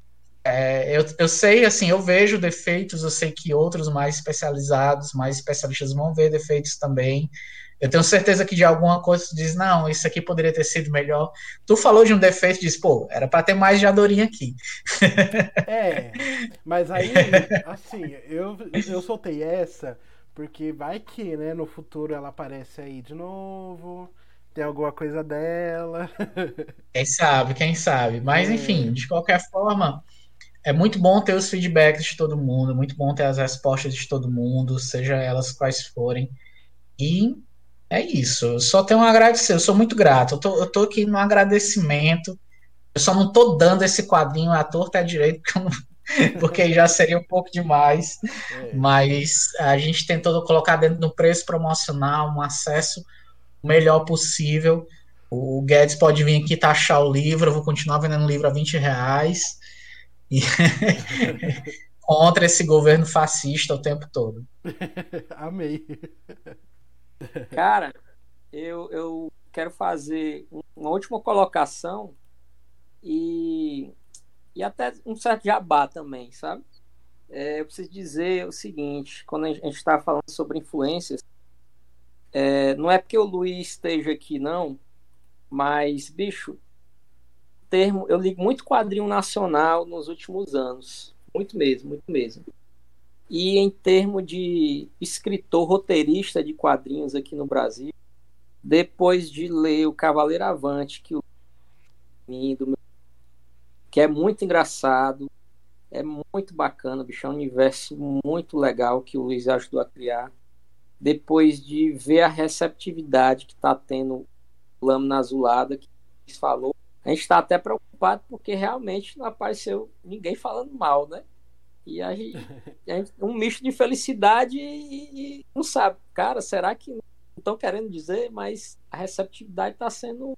é, eu, eu sei, assim, eu vejo defeitos, eu sei que outros mais especializados, mais especialistas vão ver defeitos também. Eu tenho certeza que de alguma coisa tu diz, não, isso aqui poderia ter sido melhor. Tu falou de um defeito e diz, pô, era para ter mais de Adorinha aqui. (laughs) É, mas aí, assim, eu, eu soltei essa porque vai que, né, no futuro ela aparece aí de novo, tem alguma coisa dela. (laughs) Quem sabe, quem sabe. Mas, é. enfim, de qualquer forma, é muito bom ter os feedbacks de todo mundo, é muito bom ter as respostas de todo mundo, seja elas quais forem. E é isso. Eu só tenho a agradecer. Eu sou muito grato. Eu tô, eu tô aqui no agradecimento. Eu só não tô dando esse quadrinho à torta à direito, porque, não, (laughs) porque já seria um pouco demais. É. Mas a gente tentou colocar dentro do preço promocional um acesso o melhor possível. O Guedes pode vir aqui taxar o livro. Eu vou continuar vendendo o livro a 20 reais. (laughs) Contra esse governo fascista o tempo todo. (laughs) Amei. Cara, eu, eu quero fazer uma última colocação e, e até um certo jabá também, sabe? É, eu preciso dizer o seguinte: quando a gente está falando sobre influências, é, não é porque o Luiz esteja aqui, não, mas, bicho, termo, eu ligo muito quadrinho nacional nos últimos anos. Muito mesmo, muito mesmo. E em termos de escritor, roteirista de quadrinhos aqui no Brasil, depois de ler o Cavaleiro Avante, que, o... que é muito engraçado, é muito bacana, bicho, é um universo muito legal que o Luiz ajudou a criar. Depois de ver a receptividade que está tendo Lâmina Azulada, que falou, a gente está até preocupado porque realmente não apareceu ninguém falando mal, né? E aí, (laughs) um misto de felicidade e, e, não sabe, cara, será que não estão querendo dizer, mas a receptividade está sendo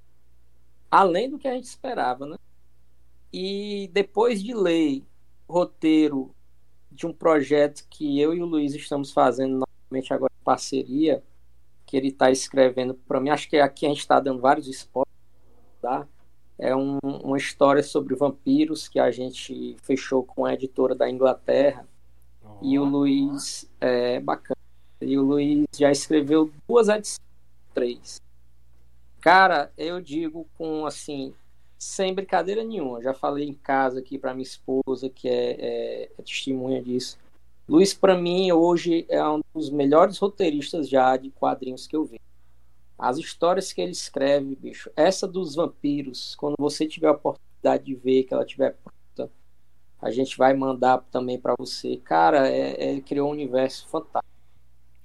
além do que a gente esperava, né? E depois de ler roteiro de um projeto que eu e o Luiz estamos fazendo novamente agora em parceria, que ele está escrevendo para mim, acho que aqui a gente está dando vários spoilers, tá? É um, uma história sobre vampiros que a gente fechou com a editora da Inglaterra. Oh, e o Luiz é bacana. E o Luiz já escreveu duas edições, três. Cara, eu digo com assim, sem brincadeira nenhuma. Já falei em casa aqui para minha esposa, que é, é, é testemunha disso. Luiz, para mim, hoje é um dos melhores roteiristas já de quadrinhos que eu vi. As histórias que ele escreve, bicho. Essa dos vampiros, quando você tiver a oportunidade de ver, que ela tiver pronta, a gente vai mandar também para você. Cara, é, é, criou um universo fantástico.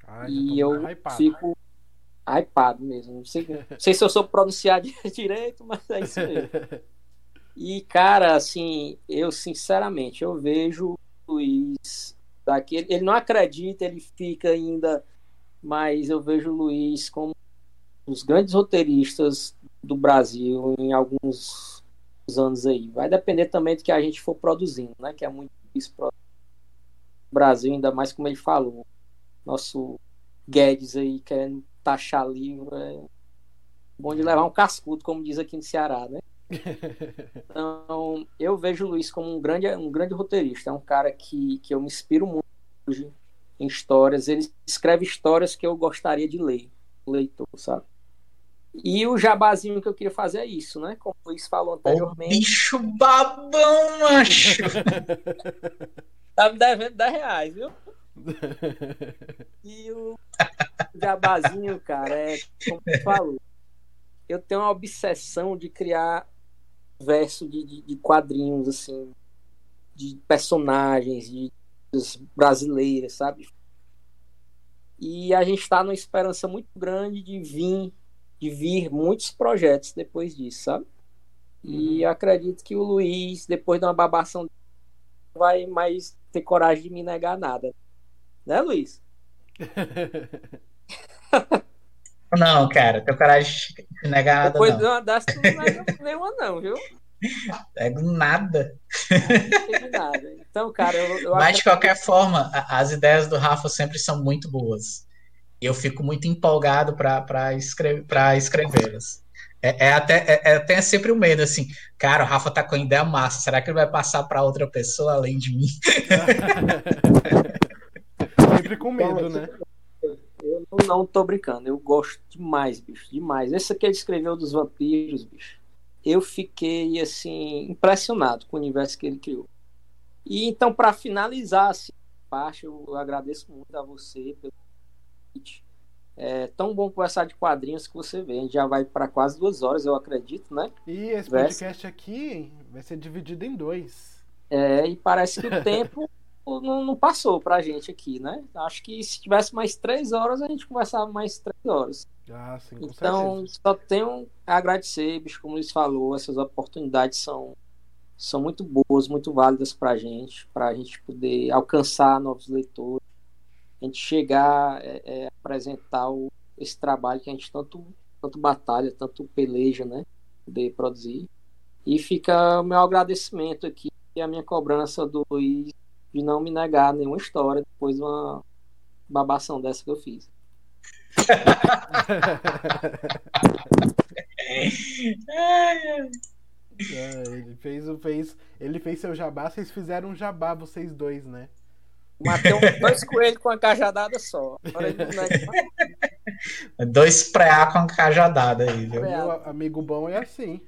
Ai, e eu hypado. fico hypado mesmo. Não sei, não sei se eu sou pronunciar (laughs) direito, mas é isso mesmo. (laughs) E, cara, assim, eu sinceramente, eu vejo o Luiz daqui. Ele não acredita, ele fica ainda, mas eu vejo o Luiz como os grandes roteiristas do Brasil em alguns anos aí. Vai depender também do que a gente for produzindo, né? Que é muito difícil para o Brasil, ainda mais como ele falou. Nosso Guedes aí querendo taxar livro é bom de levar um cascudo, como diz aqui no Ceará, né? (laughs) Então, eu vejo o Luiz como um grande, um grande roteirista. É um cara que, que eu me inspiro muito hoje em histórias. Ele escreve histórias que eu gostaria de ler, leitor, sabe? E o jabazinho que eu queria fazer é isso, né? Como o Luiz falou anteriormente. Bicho babão, macho! (laughs) tá me devendo 10 reais, viu? (laughs) E o jabazinho, cara, é como você falou. Eu tenho uma obsessão de criar verso de, de, de quadrinhos, assim, de personagens, de brasileiras, sabe? E a gente está numa esperança muito grande de vir, de vir muitos projetos depois disso, sabe? E uhum. acredito que o Luiz, depois de uma babação, vai mais ter coragem de me negar nada. Né, Luiz? (laughs) Não, cara, tenho coragem de negar nada. Depois não. de uma dessas, tu não nega (laughs) nenhuma, não, viu? Pego nada. Não nada. Então, cara, eu, eu Mas de qualquer forma, as ideias do Rafa sempre são muito boas. E eu fico muito empolgado para escrever, escrevê-las. É, é, até, é, é, até sempre o um medo, assim, cara, o Rafa tá com ideia massa, será que ele vai passar para outra pessoa além de mim? (laughs) sempre com medo, né? Eu não tô brincando, eu gosto demais, bicho, demais. Esse aqui ele escreveu dos vampiros, bicho. Eu fiquei, assim, impressionado com o universo que ele criou. E então, para finalizar, assim, parte, eu agradeço muito a você pelo convite. É tão bom conversar de quadrinhos que você vê. A gente já vai para quase duas horas, eu acredito, né? E esse podcast aqui vai ser dividido em dois. É, e parece que o (laughs) tempo não, não passou pra gente aqui, né? Acho que se tivesse mais três horas, a gente conversava mais três horas. Ah, sim, com então, certeza. só tenho a agradecer, bicho, como eles falou, essas oportunidades são, são muito boas, muito válidas pra gente, pra gente poder alcançar novos leitores, a gente chegar, é, é, apresentar o, esse trabalho que a gente tanto, tanto batalha, tanto peleja, né? Poder produzir. E fica o meu agradecimento aqui e a minha cobrança do Luiz de não me negar nenhuma história depois de uma babação dessa que eu fiz. é, ele fez, fez, ele fez seu jabá, vocês fizeram um jabá, vocês dois, né? Matei um, dois coelhos com uma cajadada só. dois preá com uma cajadada aí, viu? Meu amigo bom é assim.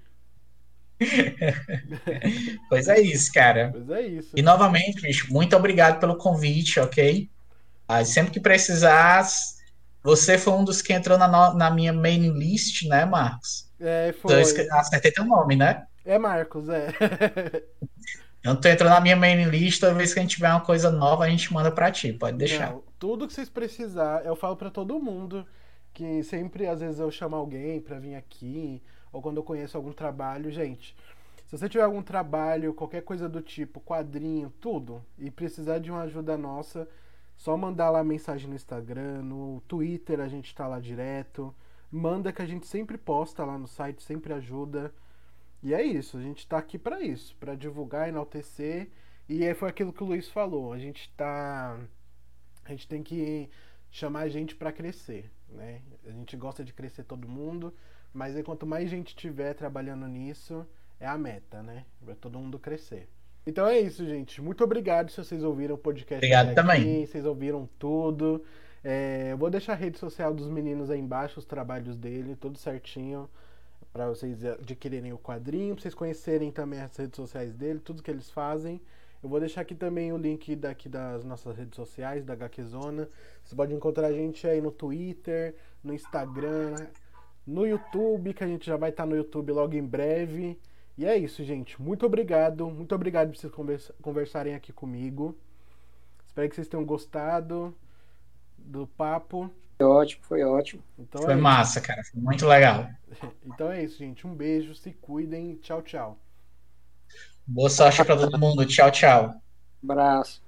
(laughs) pois é isso, cara. Pois é isso. E novamente, bicho, muito obrigado pelo convite, ok? Ah, sempre que precisar, você foi um dos que entrou na, no, na minha main list, né, Marcos? É, foi. Então, acertei teu nome, né? É Marcos, é. (laughs) Então tu entrou na minha main list, toda vez que a gente tiver uma coisa nova, a gente manda para ti, pode deixar. Não, tudo que vocês precisar, eu falo para todo mundo que sempre às vezes eu chamo alguém para vir aqui, ou quando eu conheço algum trabalho, gente. Se você tiver algum trabalho, qualquer coisa do tipo, quadrinho, tudo, e precisar de uma ajuda nossa, só mandar lá mensagem no Instagram, no Twitter a gente tá lá direto. Manda que a gente sempre posta lá no site, sempre ajuda. E é isso, a gente tá aqui para isso, para divulgar, enaltecer. E foi aquilo que o Luiz falou, a gente tá a gente tem que chamar a gente para crescer, né? A gente gosta de crescer todo mundo, mas aí, quanto mais gente tiver trabalhando nisso, é a meta, né? Pra todo mundo crescer. Então é isso, gente. Muito obrigado se vocês ouviram o podcast. Obrigado aqui, também. Vocês ouviram tudo. É, eu vou deixar a rede social dos meninos aí embaixo, os trabalhos dele, tudo certinho. para vocês adquirirem o quadrinho, pra vocês conhecerem também as redes sociais dele, tudo que eles fazem. Eu vou deixar aqui também o link daqui das nossas redes sociais, da HQ Zona. Você pode encontrar a gente aí no Twitter, no Instagram, no YouTube, que a gente já vai estar no YouTube logo em breve. E é isso, gente. Muito obrigado. Muito obrigado por vocês conversarem aqui comigo. Espero que vocês tenham gostado do papo. Foi ótimo, foi ótimo. Então foi é massa, cara. Foi muito legal. (laughs) Então é isso, gente. Um beijo, se cuidem. Tchau, tchau. Boa sorte para todo mundo. Tchau, tchau. Abraço.